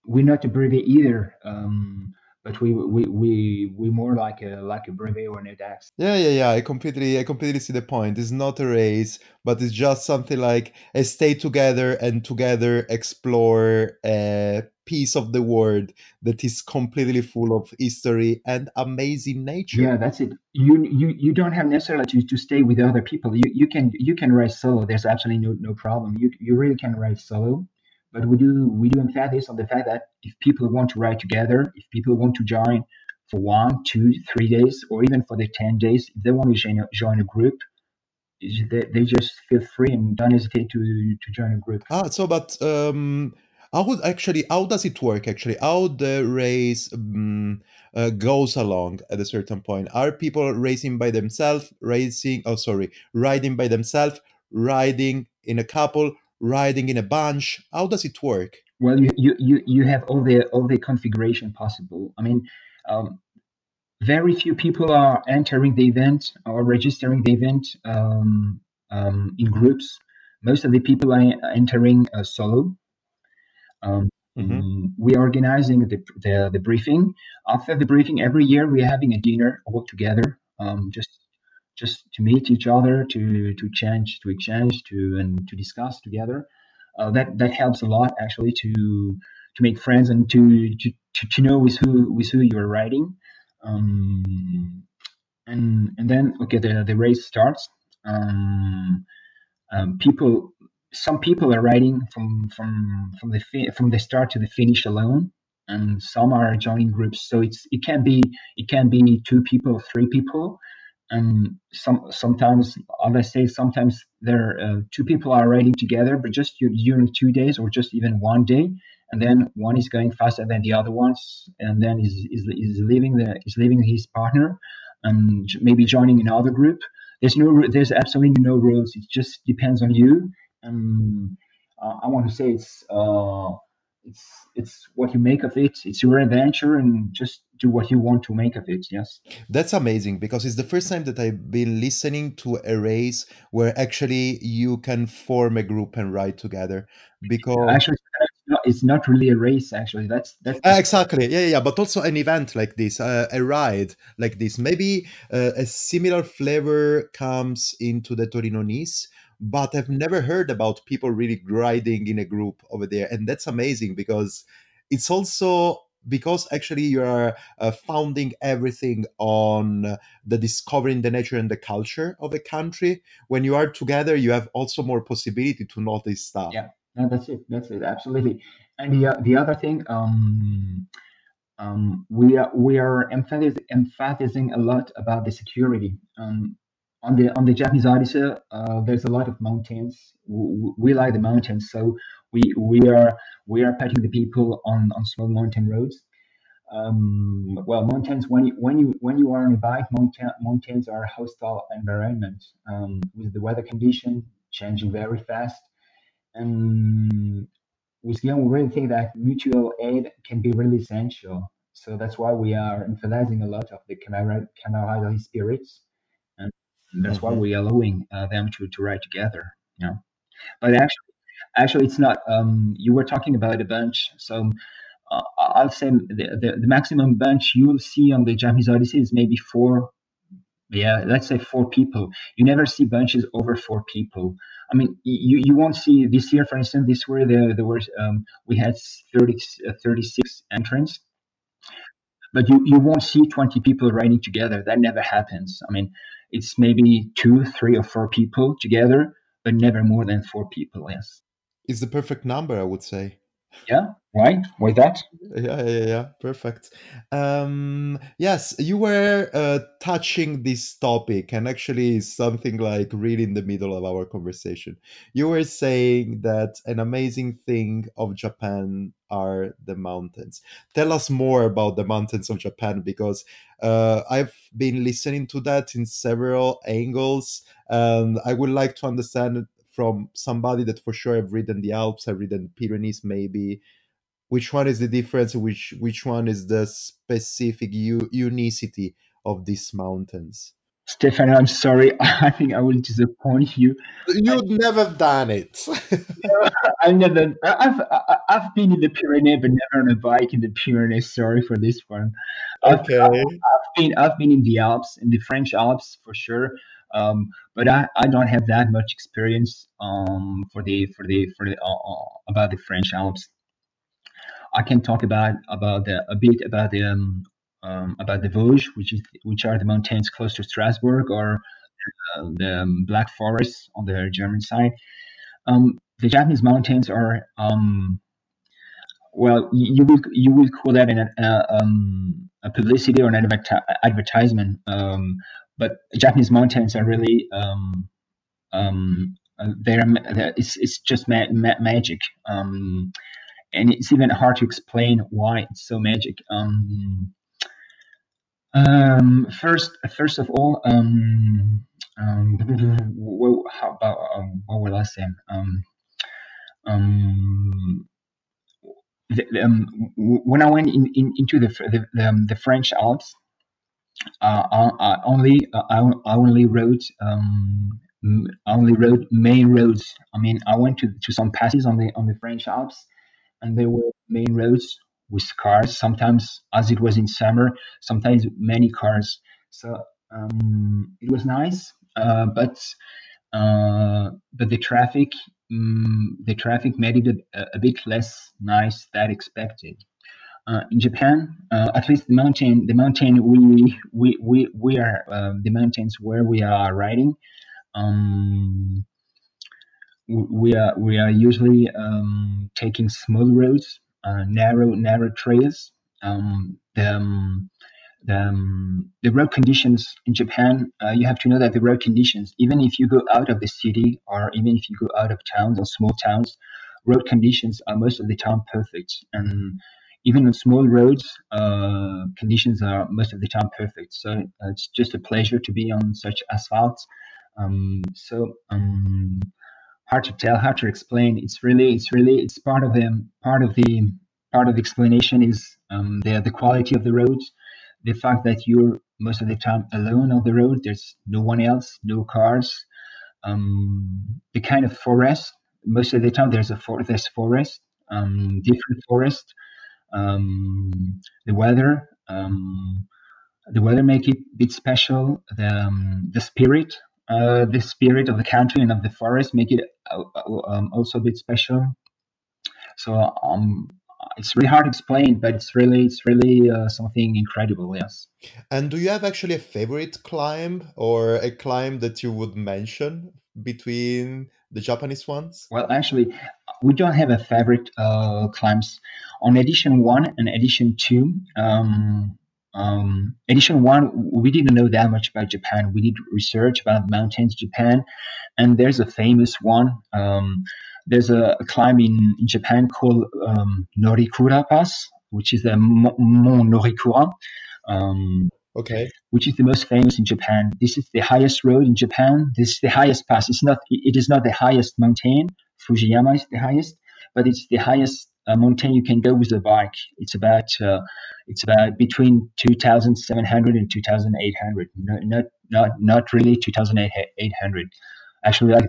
we're not a Brevet either, um, but we we we we more like a like a Brevet or an Audax. Yeah, yeah, yeah. I completely I completely see the point. It's not a race, but it's just something like a stay together and together explore a piece of the world that is completely full of history and amazing nature. Yeah, that's it. You you you don't have necessarily to, to stay with other people. You you can you can write solo. There's absolutely no, no problem. You you really can write solo. But we do we do emphasize on the fact that if people want to ride together, if people want to join for one, two, three days, or even for the ten days, if they want to join a, join a group, they, they just feel free and don't hesitate to to join a group. Ah, so but um, how would actually how does it work actually? How the race um, uh, goes along at a certain point? Are people racing by themselves, racing? Oh, sorry, riding by themselves, riding in a couple, riding in a bunch? How does it work? Well, you you you, have all the all the configuration possible. I mean. Um, very few people are entering the event or registering the event um, um, in groups. Most of the people are entering uh, solo. Um, mm-hmm. We are organizing the, the, the briefing. After the briefing, every year we are having a dinner all together, um, just just to meet each other, to to change, to exchange, to and to discuss together. Uh, that that helps a lot actually to to make friends and to to, to know with who with who you're riding. Um, and and then okay, the the race starts. Um, um, people, some people are riding from from from the fi- from the start to the finish alone, and some are joining groups. So it's it can be it can be two people, three people, and some sometimes as I say sometimes there uh, two people are riding together but just during two days or just even one day. And then one is going faster than the other ones and then is is, is leaving the is leaving his partner and maybe joining another group. There's no there's absolutely no rules. It just depends on you. And uh, i want to say it's uh, it's it's what you make of it. It's your adventure and just do what you want to make of it yes. That's amazing because it's the first time that i've been listening to a race where actually you can form a group and ride together because actually it's not really a race actually. That's that's uh, exactly. Yeah yeah. But also an event like this uh, a ride like this. Maybe uh, a similar flavor comes into the torino nice but I've never heard about people really grinding in a group over there. And that's amazing because it's also because actually you are uh, founding everything on the discovering the nature and the culture of a country. When you are together you have also more possibility to notice stuff. Yeah. No, that's it. That's it. Absolutely. And the, the other thing um, um, we are we are emphasizing, emphasizing a lot about the security. Um, on the on the Japanese Odyssey, uh, there's a lot of mountains. We, we, like the mountains, so we we are we are putting the people on, on small mountain roads. Um, well, mountains when you when you when you are on a bike, mountain, mountains are a hostile environment um, with the weather condition changing very fast, and with Guillaume, we really think that mutual aid can be really essential. So that's why we are emphasizing a lot of the camaraderie spirits, and that's mm-hmm. why we are allowing uh, them to, to ride together. You know, but actually, actually, it's not. Um, you were talking about a bunch, so uh, I'll say the, the, the maximum bunch you will see on the Japanese Odyssey is maybe four yeah let's say four people you never see bunches over four people i mean you, you won't see this year for instance this year there, there was um, we had 30, uh, 36 entrants but you, you won't see 20 people riding together that never happens i mean it's maybe two three or four people together but never more than four people yes. It's the perfect number i would say yeah why With that yeah yeah yeah perfect. Um yes you were uh, touching this topic and actually something like really in the middle of our conversation. You were saying that an amazing thing of japan are the mountains. Tell us more about the mountains of japan because uh, i've been listening to that in several angles and i would like to understand from somebody that for sure have ridden the alps have ridden the pyrenees maybe which one is the difference which which one is the specific u- unicity of these mountains Stefan, I'm sorry. [LAUGHS] I think I will disappoint you. You've I, never done it. [LAUGHS] I've never. I've I've been in the Pyrenees, but never on a bike in the Pyrenees. Sorry for this one. Okay. I've, I've, been I've been in the Alps, in the French Alps for sure. Um, but I, I don't have that much experience um, for the for the for the uh, uh about the French Alps. I can talk about about the, a bit about the um, um, about the Vosges, which is which are the mountains close to Strasbourg, or uh, the um, Black Forest on the German side. Um, the Japanese mountains are um, well, you will you will call that an, uh, um, a publicity or an advertisement, but Japanese mountains are really um, um, uh, they're, they're, it's it's just ma- ma- magic. Um, and it's even hard to explain why it's so magic. Um, um, first, first of all, um, um, how about um, what will I say? Um, um, the, um, when I went in, in, into the the, the, um, the French Alps, uh, I, I only uh, I, I only rode um, I only rode main roads. I mean, I went to, to some passes on the on the French Alps, and there were main roads with cars. Sometimes, as it was in summer, sometimes many cars. So um, it was nice, uh, but uh, but the traffic um, the traffic made it a, a, bit less nice than expected. Uh, in Japan, uh, at least the mountain the mountain we we we, we are um, the mountains where we are riding. Um, we are we are usually um, taking small roads, uh, narrow narrow trails. Um, the, um, the, um, the road conditions in Japan, uh, you have to know that the road conditions, even if you go out of the city or even if you go out of towns or small towns, road conditions are most of the time perfect. And even on small roads, uh, conditions are most of the time perfect. So uh, it's just a pleasure to be on such asphalt. Um, so um, hard to tell, hard to explain. It's really, it's really, it's part of the part of the part of the explanation is um, the the quality of the roads, the fact that you're most of the time alone on the road. There's no one else, no cars. Um, the kind of forest. Most of the time, there's a for- there's forest, um, different forest. Um, the weather, um, the weather make it a bit special. The um, the spirit uh, the spirit of the country and of the forest make it uh, uh, um, also a bit special. So um, it's really hard to explain, but it's really it's really uh, something incredible. Yes. And do you have actually a favorite climb or a climb that you would mention between the Japanese ones? Well, actually, we don't have a favorite uh, climbs. On edition one and edition two, um, um, edition one, we didn't know that much about Japan. We did research about mountains Japan, and there's a famous one. Um, there's a, a, climb in, in Japan called um, Norikura Pass, which is the Mont Norikura. Um, okay. Which is the most famous in Japan. This is the highest road in Japan. This is the highest pass. It's not. It is not the highest mountain. Fujiyama is the highest, but it's the highest uh, mountain you can go with a bike. It's about uh, it's about between 2,700 and 2,800. No, not not not really 2,800. Actually, like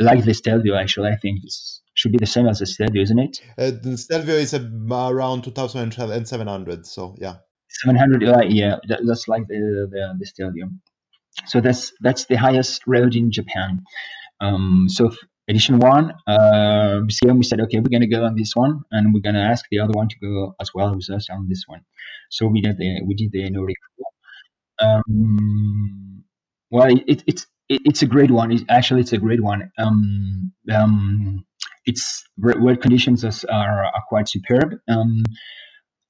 like the Stelvio. Actually, I think this should be the same as the Stelvio, isn't it? Uh, the Stelvio is around 2,700. So yeah. 700. Like, yeah, that, that's like the the, the Stelvio. So that's that's the highest road in Japan. Um, so edition one, uh, we said, okay, we're going to go on this one, and we're going to ask the other one to go as well with us on this one. So we did the we did the Nordic. Um, well, it, it's it, it's a great one. It, actually, it's a great one. Um, um, it's weather conditions are, are quite superb. Um,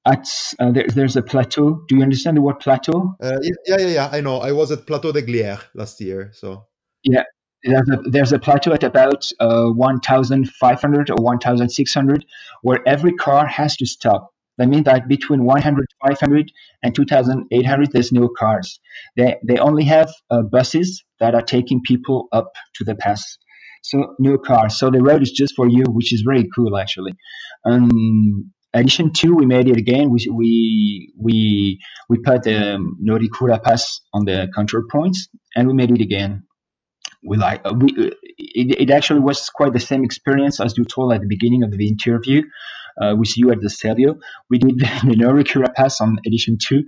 at uh, there, there's a plateau. Do you understand the word plateau? Uh, yeah, yeah, yeah. I know. I was at Plateau de Glières last year, so yeah. There's a, there's a plateau at about uh, 1,500 or 1,600 where every car has to stop. That means that between 100, 500 and 2,800, there's no cars. They, they only have uh, buses that are taking people up to the pass. So no cars. So the road is just for you, which is very cool actually. Um, addition two, we made it again. We we we we put the um, Norikura Pass on the control points, and we made it again. We like uh, we it, it actually was quite the same experience as you told at the beginning of the interview uh, with you at the Stelvio. We did [LAUGHS] the Norikura Pass on edition two,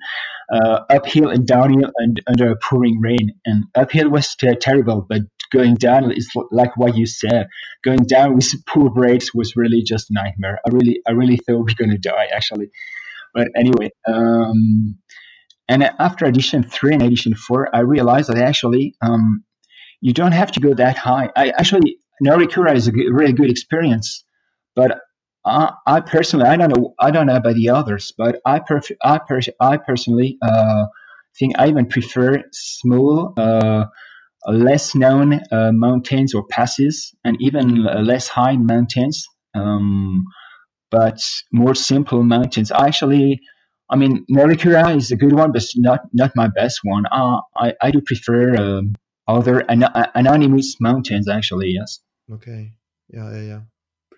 uh, uphill and downhill and under pouring rain. And uphill was ter- terrible, but going down is like what you said. Going down with poor brakes was really just nightmare. I really, I really thought we are gonna die actually. But anyway, um, and after edition three and edition four, I realized that actually um, you don't have to go that high. I actually Norikura is a good, really good experience, but I, I, personally, I don't know, I don't know about the others, but I perf- I, per- I personally uh, think I even prefer small, uh, less known uh, mountains or passes, and even less high mountains, um, but more simple mountains. I actually, I mean, Norikura is a good one, but not not my best one. Uh, I I do prefer um, other an- anonymous mountains. Actually, yes. Okay. Yeah. Yeah. Yeah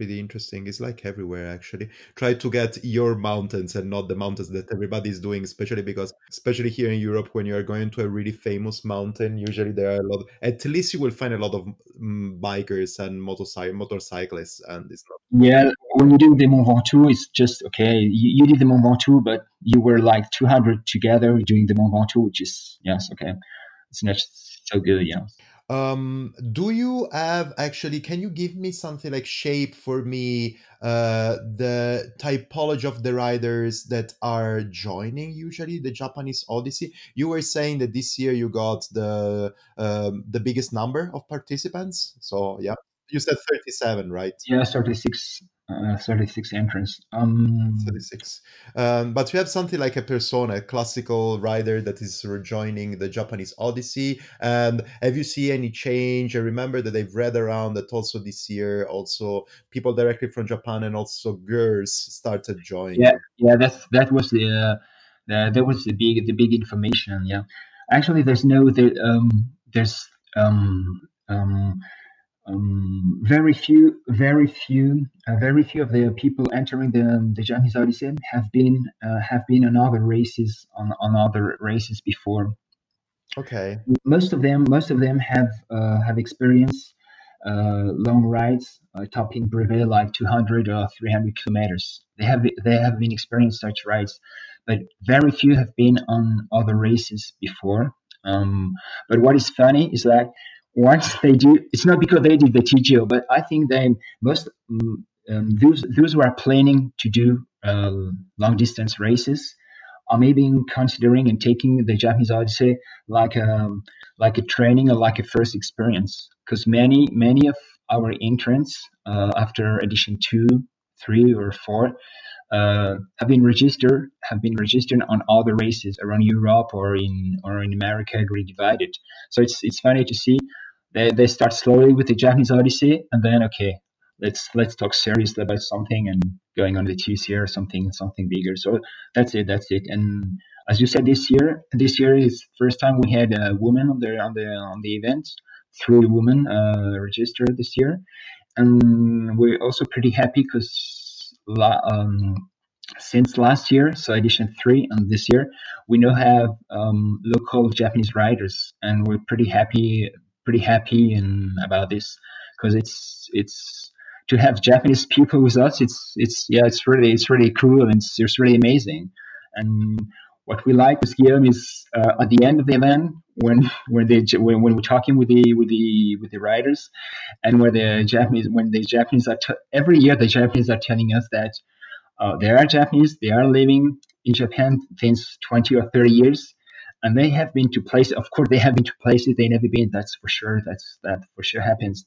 pretty interesting. It's like everywhere actually. Try to get your mountains and not the mountains that everybody's doing, especially because especially here in Europe when you are going to a really famous mountain, usually there are a lot at least you will find a lot of mm, bikers and motorcycle motorcyclists and it's not Yeah, when you do the Mont Ventoux, it's just okay. You, you did the Mont Ventoux, but you were like 200 together doing the Mont Ventoux, which is yes, okay. It's not so good, yeah. Um, do you have actually, can you give me something like shape for me, uh, the typology of the riders that are joining usually the Japanese Odyssey? You were saying that this year you got the um, the biggest number of participants. So yeah, you said 37, right? Yeah, 36 uh, 36 entrance. Um, 36. Um, but you have something like a persona, a classical rider that is rejoining the Japanese Odyssey. And have you seen any change? I remember that they've read around that also this year, also people directly from Japan and also girls started joining. Yeah, yeah, that's that was the, uh, the that was the big the big information. Yeah, actually, there's no there, um, there's um, um, um, very few, very few, uh, very few of the people entering the the Japanese Odyssey have been uh, have been on other races on, on other races before. Okay. Most of them, most of them have uh, have experienced uh, long rides, uh, topping brevet like 200 or 300 kilometers. They have they have been experienced such rides, but very few have been on other races before. Um, but what is funny is that once they do, it's not because they did the TGO, but I think they most um, um, those those who are planning to do uh, long distance races, are maybe considering and taking the Japanese Odyssey like a um, like a training or like a first experience. Because many many of our entrants uh, after edition two, three, or four uh, have been registered have been registered on other races around Europe or in or in America grid divided. So it's it's funny to see they, they start slowly with the Japanese Odyssey and then okay let's let's talk seriously about something and going on the TCR or something something bigger. So that's it that's it and as you said this year this year is first time we had a woman on the on the on the event three women uh, registered this year and we're also pretty happy because um, since last year, so edition three and this year, we now have um, local Japanese riders, and we're pretty happy, pretty happy and about this because it's it's to have Japanese people with us. It's it's yeah, it's really it's really cool and it's, it's really amazing. And what we like with Guillaume is uh, at the end of the event when when they when, when we're talking with the with the with the riders and where the Japanese when the Japanese are t- every year the Japanese are telling us that uh, they are Japanese they are living in Japan since 20 or 30 years and they have been to places of course they have been to places they never been that's for sure that's that for sure happens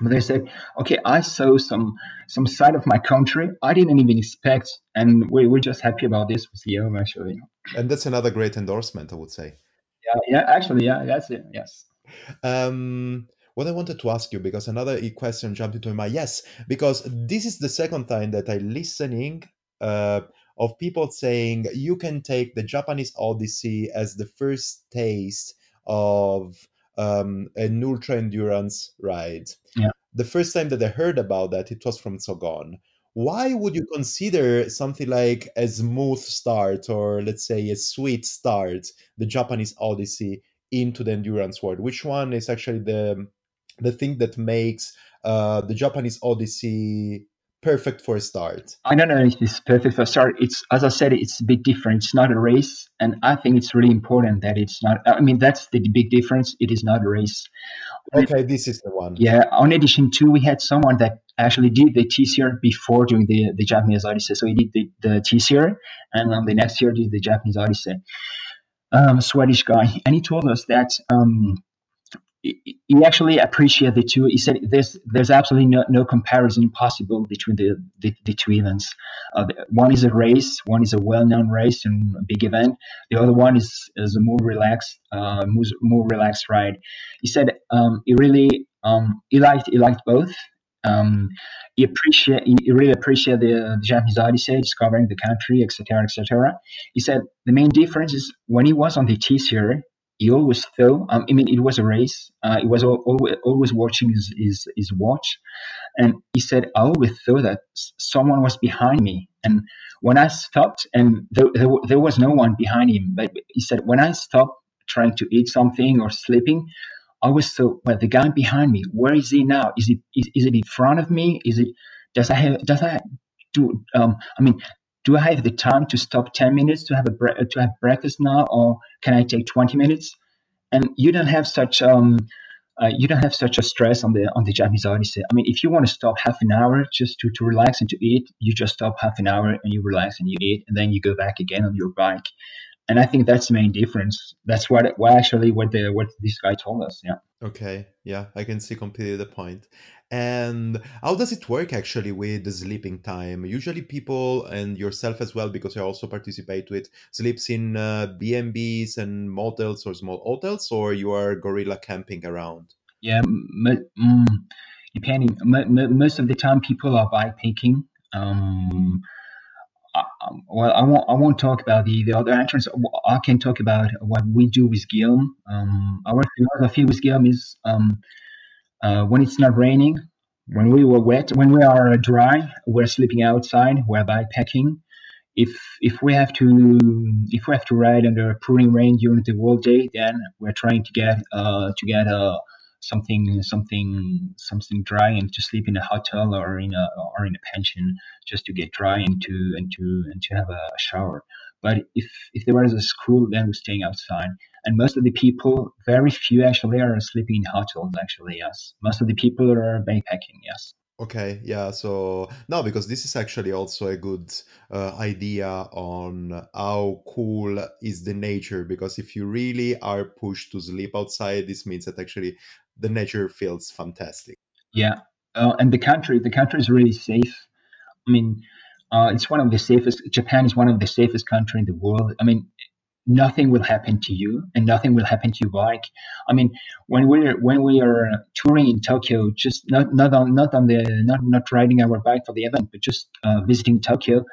but they said, okay, I saw some some side of my country I didn't even expect, and we, we're just happy about this with you, actually. And that's another great endorsement, I would say. Yeah, yeah, actually, yeah, that's it. Yes. Um, what I wanted to ask you, because another question jumped into my yes, because this is the second time that I listening uh, of people saying you can take the Japanese Odyssey as the first taste of um, an ultra endurance ride. Yeah. The first time that I heard about that, it was from Sogon. Why would you consider something like a smooth start or let's say a sweet start, the Japanese Odyssey, into the endurance world? Which one is actually the the thing that makes uh, the Japanese Odyssey perfect for a start? I don't know if it's perfect for a start. It's as I said, it's a bit different. It's not a race, and I think it's really important that it's not. I mean, that's the big difference. It is not a race. Okay, this is the one. Yeah, on edition two, we had someone that actually did the TCR before doing the the Japanese Odyssey. So he did the, the TCR, and on the next year did the Japanese Odyssey. Um, Swedish guy, and he told us that um, he actually appreciated the two. He said there's there's absolutely no, no comparison possible between the, the, the two events. Uh, one is a race, one is a well-known race and a big event. The other one is, is a more relaxed, uh, more, more relaxed ride. He said um, he really um, he liked he liked both. Um, he appreciate he really appreciated the, the Japanese Odyssey, discovering the country, etc., etc. He said the main difference is when he was on the TCR, he always felt. Um, I mean, it was a race. Uh, he was always, always watching his, his, his watch, and he said, "I always thought that someone was behind me." And when I stopped, and there, there, there was no one behind him, but he said, when I stopped trying to eat something or sleeping, I was so well. The guy behind me, where is he now? Is it is, is it in front of me? Is it does I have does I do? Um, I mean, do I have the time to stop 10 minutes to have a bre- to have breakfast now, or can I take 20 minutes? And you don't have such um, uh, you don't have such a stress on the on the Japanese Odyssey. I mean, if you want to stop half an hour just to, to relax and to eat, you just stop half an hour and you relax and you eat, and then you go back again on your bike. And I think that's the main difference. That's what what actually what the what this guy told us. Yeah. Okay. Yeah, I can see completely the point. And how does it work actually with the sleeping time? Usually, people and yourself as well, because I also participate with sleeps in uh, B&Bs motels or small hotels, or you are guerrilla camping around. Yeah, m- mm, depending. M- m- most of the time, people are bikepacking. Um, um, well, I won't. I won't talk about the, the other entrants. I can talk about what we do with Guillaume. Um, our philosophy with Guillaume is um, uh, when it's not raining, when we were wet, when we are dry, we're sleeping outside. We're backpacking. If if we have to if we have to ride under pouring rain during the whole day, then we're trying to get uh, to get a something something something dry and to sleep in a hotel or in a or in a pension just to get dry and to and to and to have a shower. But if if there was a school, then we're staying outside. And most of the people, very few actually, are sleeping in hotels. Actually, yes. Most of the people are backpacking. Yes. Okay, yeah. So no, because this is actually also a good uh, idea on how cool is the nature. Because if you really are pushed to sleep outside, this means that actually the nature feels fantastic. Yeah, uh, and the country, the country is really safe. I mean, uh, it's one of the safest. Japan is one of the safest country in the world. I mean, nothing will happen to you and nothing will happen to your bike. I mean, when we're when we are touring in Tokyo, just not not on not on the not not riding our bike for the event, but just uh, visiting Tokyo.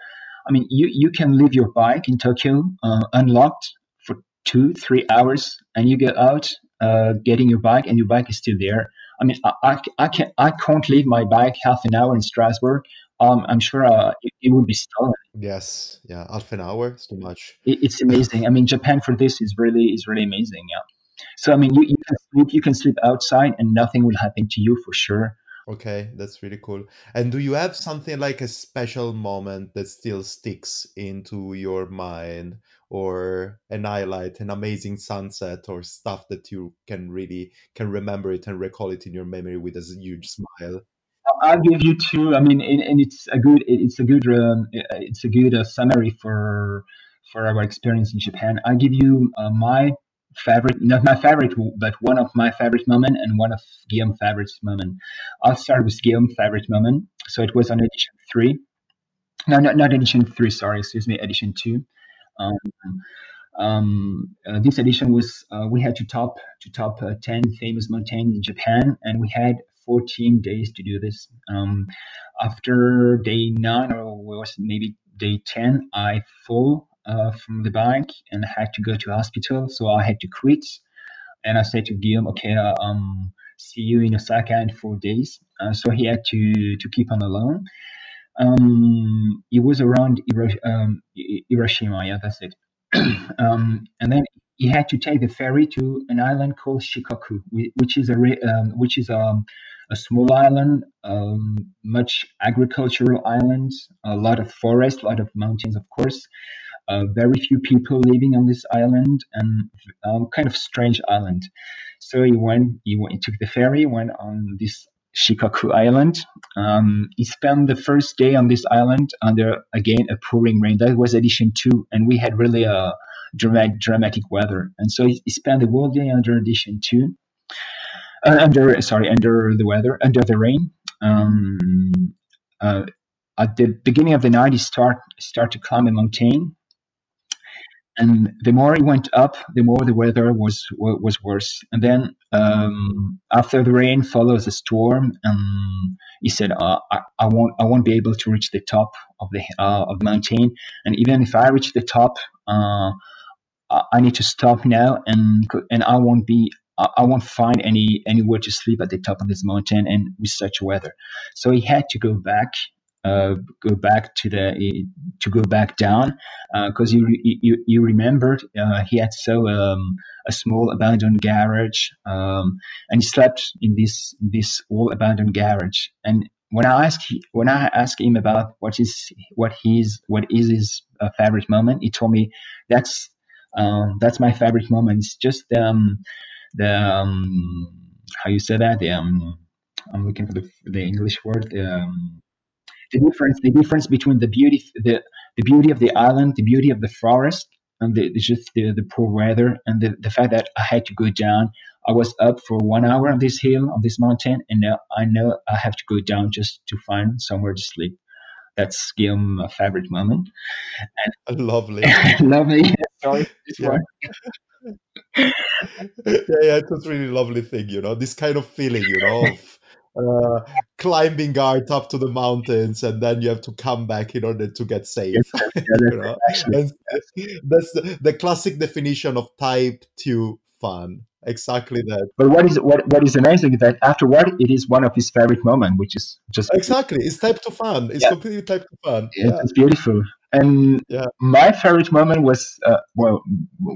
I mean, you you can leave your bike in Tokyo uh, unlocked for two three hours, and you get out uh, getting your bike, and your bike is still there. I mean, I, I, I can I can't leave my bike half an hour in Strasbourg. Um, I'm sure uh, it, it would be stolen. Yes, yeah, half an hour is too much. It, it's amazing. I mean, Japan for this is really is really amazing. Yeah. So I mean, you, you can sleep you can sleep outside and nothing will happen to you for sure. Okay, that's really cool. And do you have something like a special moment that still sticks into your mind, or an highlight, an amazing sunset, or stuff that you can really can remember it and recall it in your memory with a huge smile? I'll give you two. I mean, and, and it's a good it's a good um, it's a good uh, summary for for our experience in Japan. I'll give you uh, my favorite, not my favorite, but one of my favorite moment and one of Guillaume's favorite moment. I'll start with Guillaume's favorite moment. So it was on edition three. No, not, not edition three. Sorry, excuse me, edition two. Um, um, uh, this edition was uh, we had to top to top uh, ten famous mountains in Japan, and we had 14 days to do this. Um, after day nine or was maybe day 10, I fall uh, from the bank and had to go to hospital. So I had to quit. And I said to Guillaume, okay, uh, um, see you in Osaka in four days. Uh, so he had to, to keep on alone. Um, it was around um, Hiroshima. Yeah, that's it. [CLEARS THROAT] um, and then he had to take the ferry to an island called Shikoku, which is a um, which is a, a small island, um, much agricultural island, a lot of forest, a lot of mountains, of course. Uh, very few people living on this island, and um, kind of strange island. So he went, he, went, he took the ferry, went on this Shikoku Island. Um, he spent the first day on this island under again a pouring rain. That was edition two, and we had really a dramatic, dramatic weather. And so he, he spent the whole day under edition two, uh, under sorry, under the weather, under the rain. Um, uh, at the beginning of the night, he start start to climb a mountain, and the more he went up, the more the weather was was worse. And then um, after the rain follows a storm, and he said, uh, I, "I won't I won't be able to reach the top of the uh, of the mountain, and even if I reach the top." Uh, I need to stop now, and and I won't be I won't find any anywhere to sleep at the top of this mountain and with such weather. So he had to go back, uh, go back to the to go back down because uh, you, you you remembered uh, he had so um, a small abandoned garage um, and he slept in this this old abandoned garage and. When I asked when I asked him about what is what his what is his uh, favorite moment, he told me that's um, that's my favorite moment. It's just um, the um, how you say that. The, um, I'm looking for the, the English word. The, um, the difference the difference between the beauty the the beauty of the island, the beauty of the forest, and the, just the, the poor weather, and the, the fact that I had to go down. I was up for one hour on this hill on this mountain, and now I know I have to go down just to find somewhere to sleep. That's Guillaume's favorite moment. And [LAUGHS] lovely, [LAUGHS] lovely. [LAUGHS] Sorry, yeah. yeah, yeah, it was really lovely thing, you know, this kind of feeling, you know, of uh, climbing art up to the mountains, and then you have to come back in order to get safe. Yeah, [LAUGHS] you know? that's, that's the, the classic definition of type two fun. Exactly that. But what is what what is amazing is that afterward it is one of his favorite moments, which is just exactly it's type two fun. It's Yeah. completely type two fun. Yeah, Yeah. it's beautiful. And Yeah. my favorite moment was uh, well,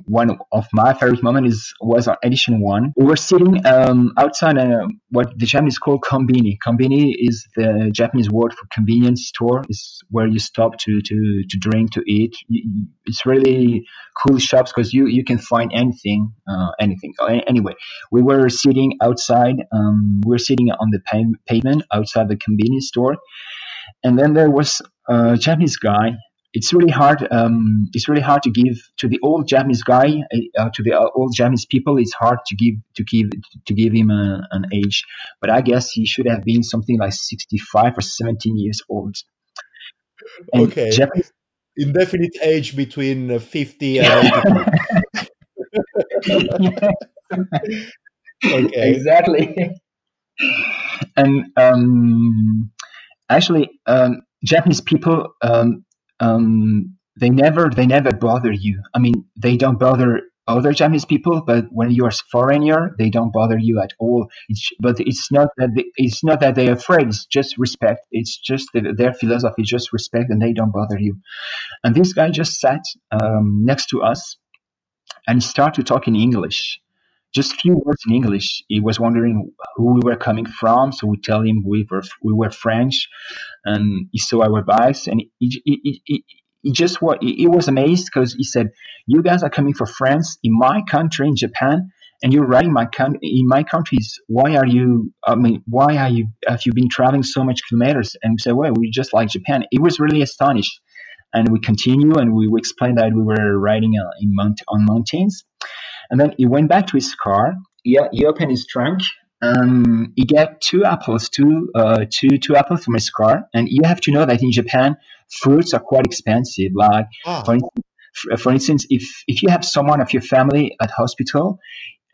one of my favorite moment is was on edition one. We were sitting um, outside uh, what the Japanese call kombini. Kombini is the Japanese word for convenience store. Is where you stop to to to drink to eat. It's really cool shops because you you can find anything uh, anything. Uh, Anyway, we were sitting outside. Um, we were sitting on the pa- pavement outside the convenience store, and then there was a Japanese guy. It's really hard. Um, it's really hard to give to the old Japanese guy, uh, to the uh, old Japanese people. It's hard to give to give to give him a, an age, but I guess he should have been something like sixty-five or seventeen years old. And Okay. Japanese, Indefinite age between uh, 50 and [LAUGHS] 82. [LAUGHS] Okay. exactly. and um, actually, um, Japanese people, um, um, they never, they never bother you. I mean, they don't bother other Chinese people, but when you're a foreigner, they don't bother you at all. It's, but it's not that they, it's not that they're afraid. It's just respect. It's just the, their philosophy, just respect, and they don't bother you. And this guy just sat um, next to us and started to talk in English just a few words in English. He was wondering who we were coming from, so we tell him we were we were French, and he saw our bikes, and he, he, he, he, just he, he was amazed because he said, "You guys are coming from France in my country, in Japan." And you're riding my country in my countries. Why are you? I mean, why are you? Have you been traveling so much kilometers? And we said, well, we just like Japan. He was really astonished, and we continue and we, we explained that we were riding uh, in mount, on mountains, and then he went back to his car. He, he opened his trunk. Um, he got two apples, two, uh, two, two apples from his car. And you have to know that in Japan, fruits are quite expensive. Like, Ah, for instance, for instance, if, if you have someone of your family at hospital,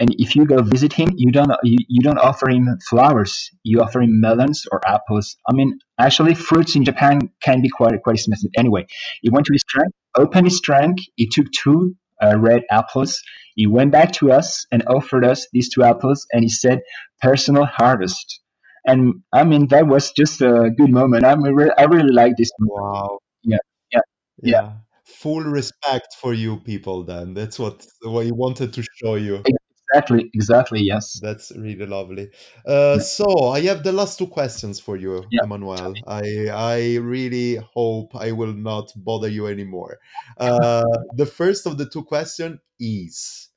and if you go visit him, you don't you, you don't offer him flowers. You offer him melons or apples. I mean, actually, fruits in Japan can be quite quite expensive. Anyway, he went to his trunk, opened his trunk. He took two uh, red apples. He went back to us and offered us these two apples, and he said, "Personal harvest." And I mean, that was just a good moment. I mean, re- I really like this. moment. wow. Yeah, yeah, yeah. Yeah. Full respect for you people then. That's what what he wanted to show you. Exactly, exactly. Exactly, yes. That's really lovely. Uh, Yeah, so I have the last two questions for you, yeah. Emmanuel. I I really hope I will not bother you anymore. Uh, [LAUGHS] the first of the two questions is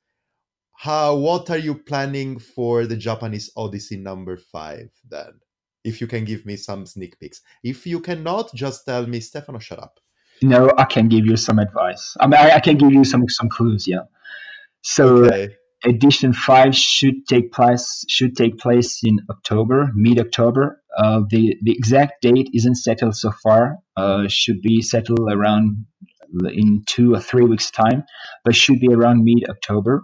how what are you planning for the Japanese Odyssey number five then? If you can give me some sneak peeks. If you cannot, just tell me, Stefano, shut up. No, I can give you some advice. I mean, I, I can give you some some clues. Yeah. So Okay. Edition five should take place should take place in October, mid October. Uh, the the exact date isn't settled so far. Uh, should be settled around in two or three weeks time, but should be around mid October.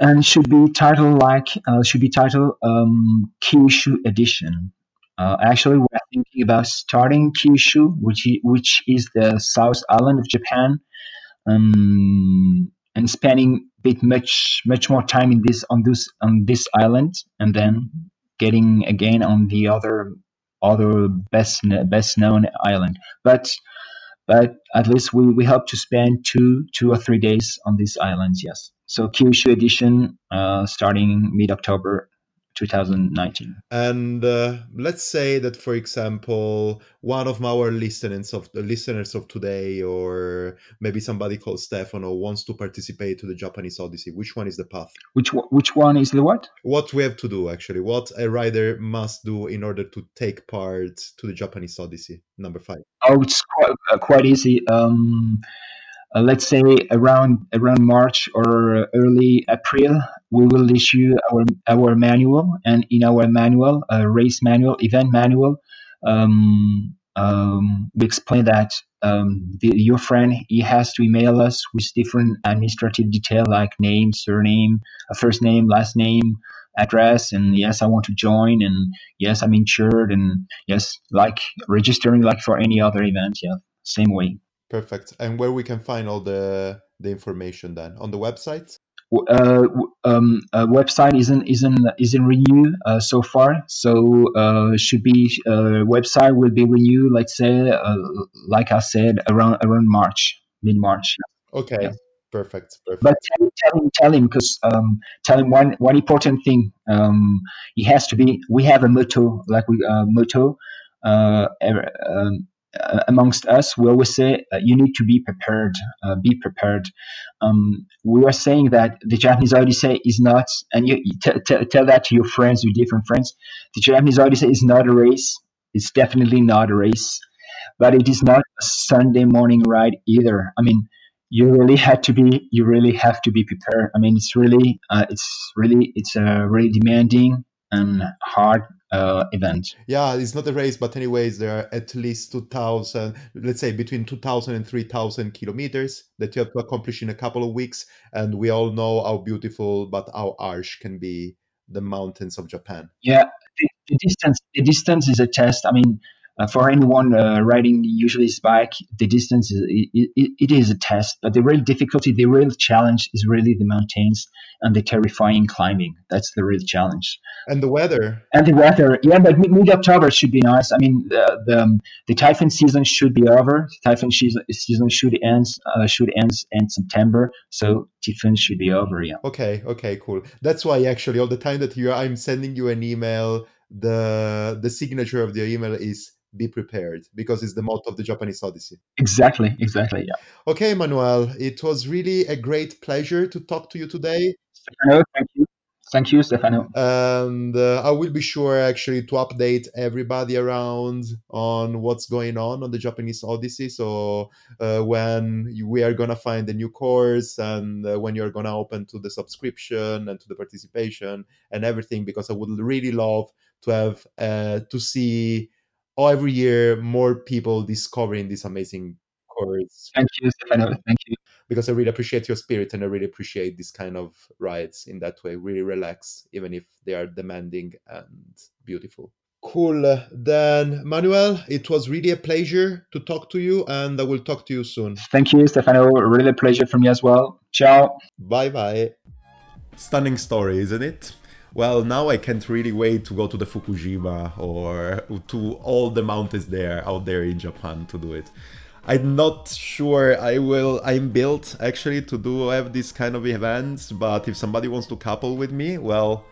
And should be titled like uh, should be titled um, Kyushu edition. Uh, actually, we're thinking about starting Kyushu, which which is the South Island of Japan, um, and spending a bit much much more time in this on this on this island, and then getting again on the other other best best known island. But but at least we, we hope to spend two two or three days on these islands. Yes. So Kyushu edition uh, starting mid October, 2019. And uh, let's say that, for example, one of our listeners of the listeners of today, or maybe somebody called Stefano, wants to participate to the Japanese Odyssey. Which one is the path? Which one- which one is the what? What we have to do, actually, what a rider must do in order to take part to the Japanese Odyssey number five. Oh, it's quite, uh, quite easy. Um, uh, let's say around around March or early April, we will issue our our manual, and in our manual, uh, race manual, event manual, um, um, we explain that um, the, your friend he has to email us with different administrative detail like name, surname, uh, first name, last name, address, and yes, I want to join, and yes, I'm insured, and yes, like registering like for any other event. Yeah, same way. Perfect. And where we can find all the the information then on the website? uh, um, uh, website isn't isn't isn't renewed uh, so far. So uh, should be uh, website will be renewed. Let's say, uh, like I said, around around March, mid March. Okay. Yeah. Perfect, perfect. But tell, tell him, tell him, because um, tell him one one important thing. Um, he has to be. We have a motto, like we uh, motto. Uh, um, uh, amongst us, we always say uh, you need to be prepared. Uh, be prepared. Um, we are saying that the Japanese Odyssey is not, and you, you t- t- tell that to your friends, your different friends. The Japanese Odyssey is not a race. It's definitely not a race, but it is not a Sunday morning ride either. I mean, you really had to be, you really have to be prepared. I mean, it's really, uh, it's really, it's a really demanding and hard uh, event. Yeah, it's not a race, but anyways, there are at least 2,000, let's say between 2,000 and 3,000 kilometers that you have to accomplish in a couple of weeks. And we all know how beautiful, but how harsh can be the mountains of Japan. Yeah, the, the distance. The distance is a test. I mean, uh, for anyone uh, riding usually his bike, the distance is it, it, it is a test, but the real difficulty, the real challenge is really the mountains and the terrifying climbing. That's the real challenge. And the weather. And the weather, yeah, but mid October should be nice. I mean, the the, um, the typhoon season should be over. The typhoon season, season should end uh, should end in September, so typhoon should be over. Yeah. Okay. Okay. Cool. That's why actually all the time that you I'm sending you an email the the signature of the email is be prepared because it's the motto of the Japanese Odyssey. Exactly, exactly. Yeah. Okay, Manuel, it was really a great pleasure to talk to you today. Stefano, thank you. Thank you, Stefano. And uh, I will be sure actually to update everybody around on what's going on on the Japanese Odyssey. So uh, when we are gonna find the new course and uh, when you're gonna open to the subscription and to the participation and everything, because I would really love to have uh, to see every year more people discovering this amazing course. Thank you, Stefano. Thank you. Because I really appreciate your spirit and I really appreciate this kind of rides in that way. Really relax, even if they are demanding and beautiful. Cool. Then, Manuel, it was really a pleasure to talk to you, and I will talk to you soon. Thank you, Stefano. Really a pleasure for me as well. Ciao. Bye bye. Stunning story, isn't it? Well, now I can't really wait to go to the Fukujima or to all the mountains there out there in Japan to do it. I'm not sure I will. I'm built actually to do have this kind of events, but if somebody wants to couple with me, well,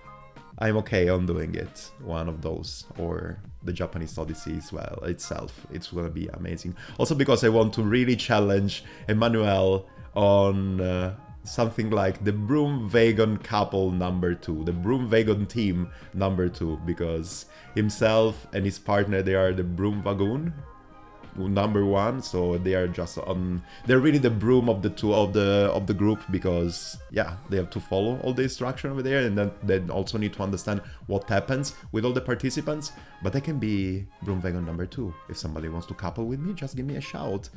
I'm okay on doing it. One of those or the Japanese Odyssey as well itself. It's gonna be amazing. Also because I want to really challenge Emmanuel on uh, something like the Broom Wagon couple number two, the Broom Wagon team number two, because himself and his partner they are the Broom Wagon number one so they are just on they're really the broom of the two of the of the group because yeah they have to follow all the instruction over there and then they also need to understand what happens with all the participants but they can be broom wagon number two. If somebody wants to couple with me just give me a shout.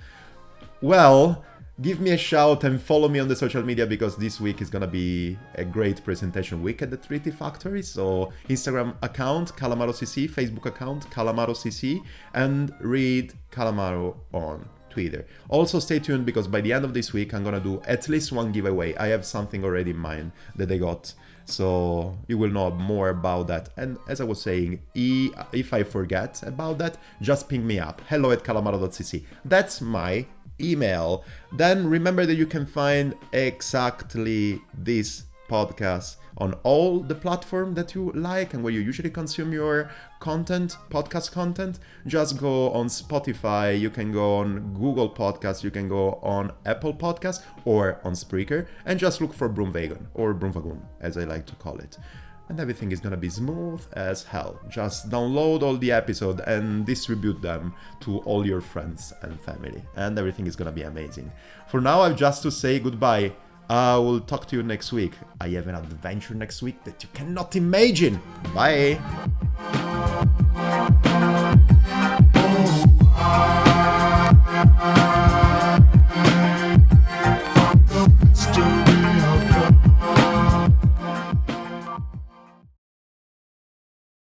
Well give me a shout and follow me on the social media because this week is gonna be a great presentation week at the 3T Factory. So Instagram account Calamaro CC, Facebook account Calamaro CC, and read Calamaro on Twitter. Also stay tuned because by the end of this week I'm gonna do at least one giveaway. I have something already in mind that I got. So you will know more about that. And as I was saying, if I forget about that, just ping me up. Hello at calamaro.cc. That's my email. Then remember that you can find exactly this podcast on all the platform that you like and where you usually consume your content podcast content just go on spotify you can go on google podcast you can go on apple podcast or on spreaker and just look for broomwagon or broomwagon as i like to call it and everything is gonna be smooth as hell. Just download all the episode and distribute them to all your friends and family, and everything is gonna be amazing. For now, I've just to say goodbye. I will talk to you next week. I have an adventure next week that you cannot imagine. Bye.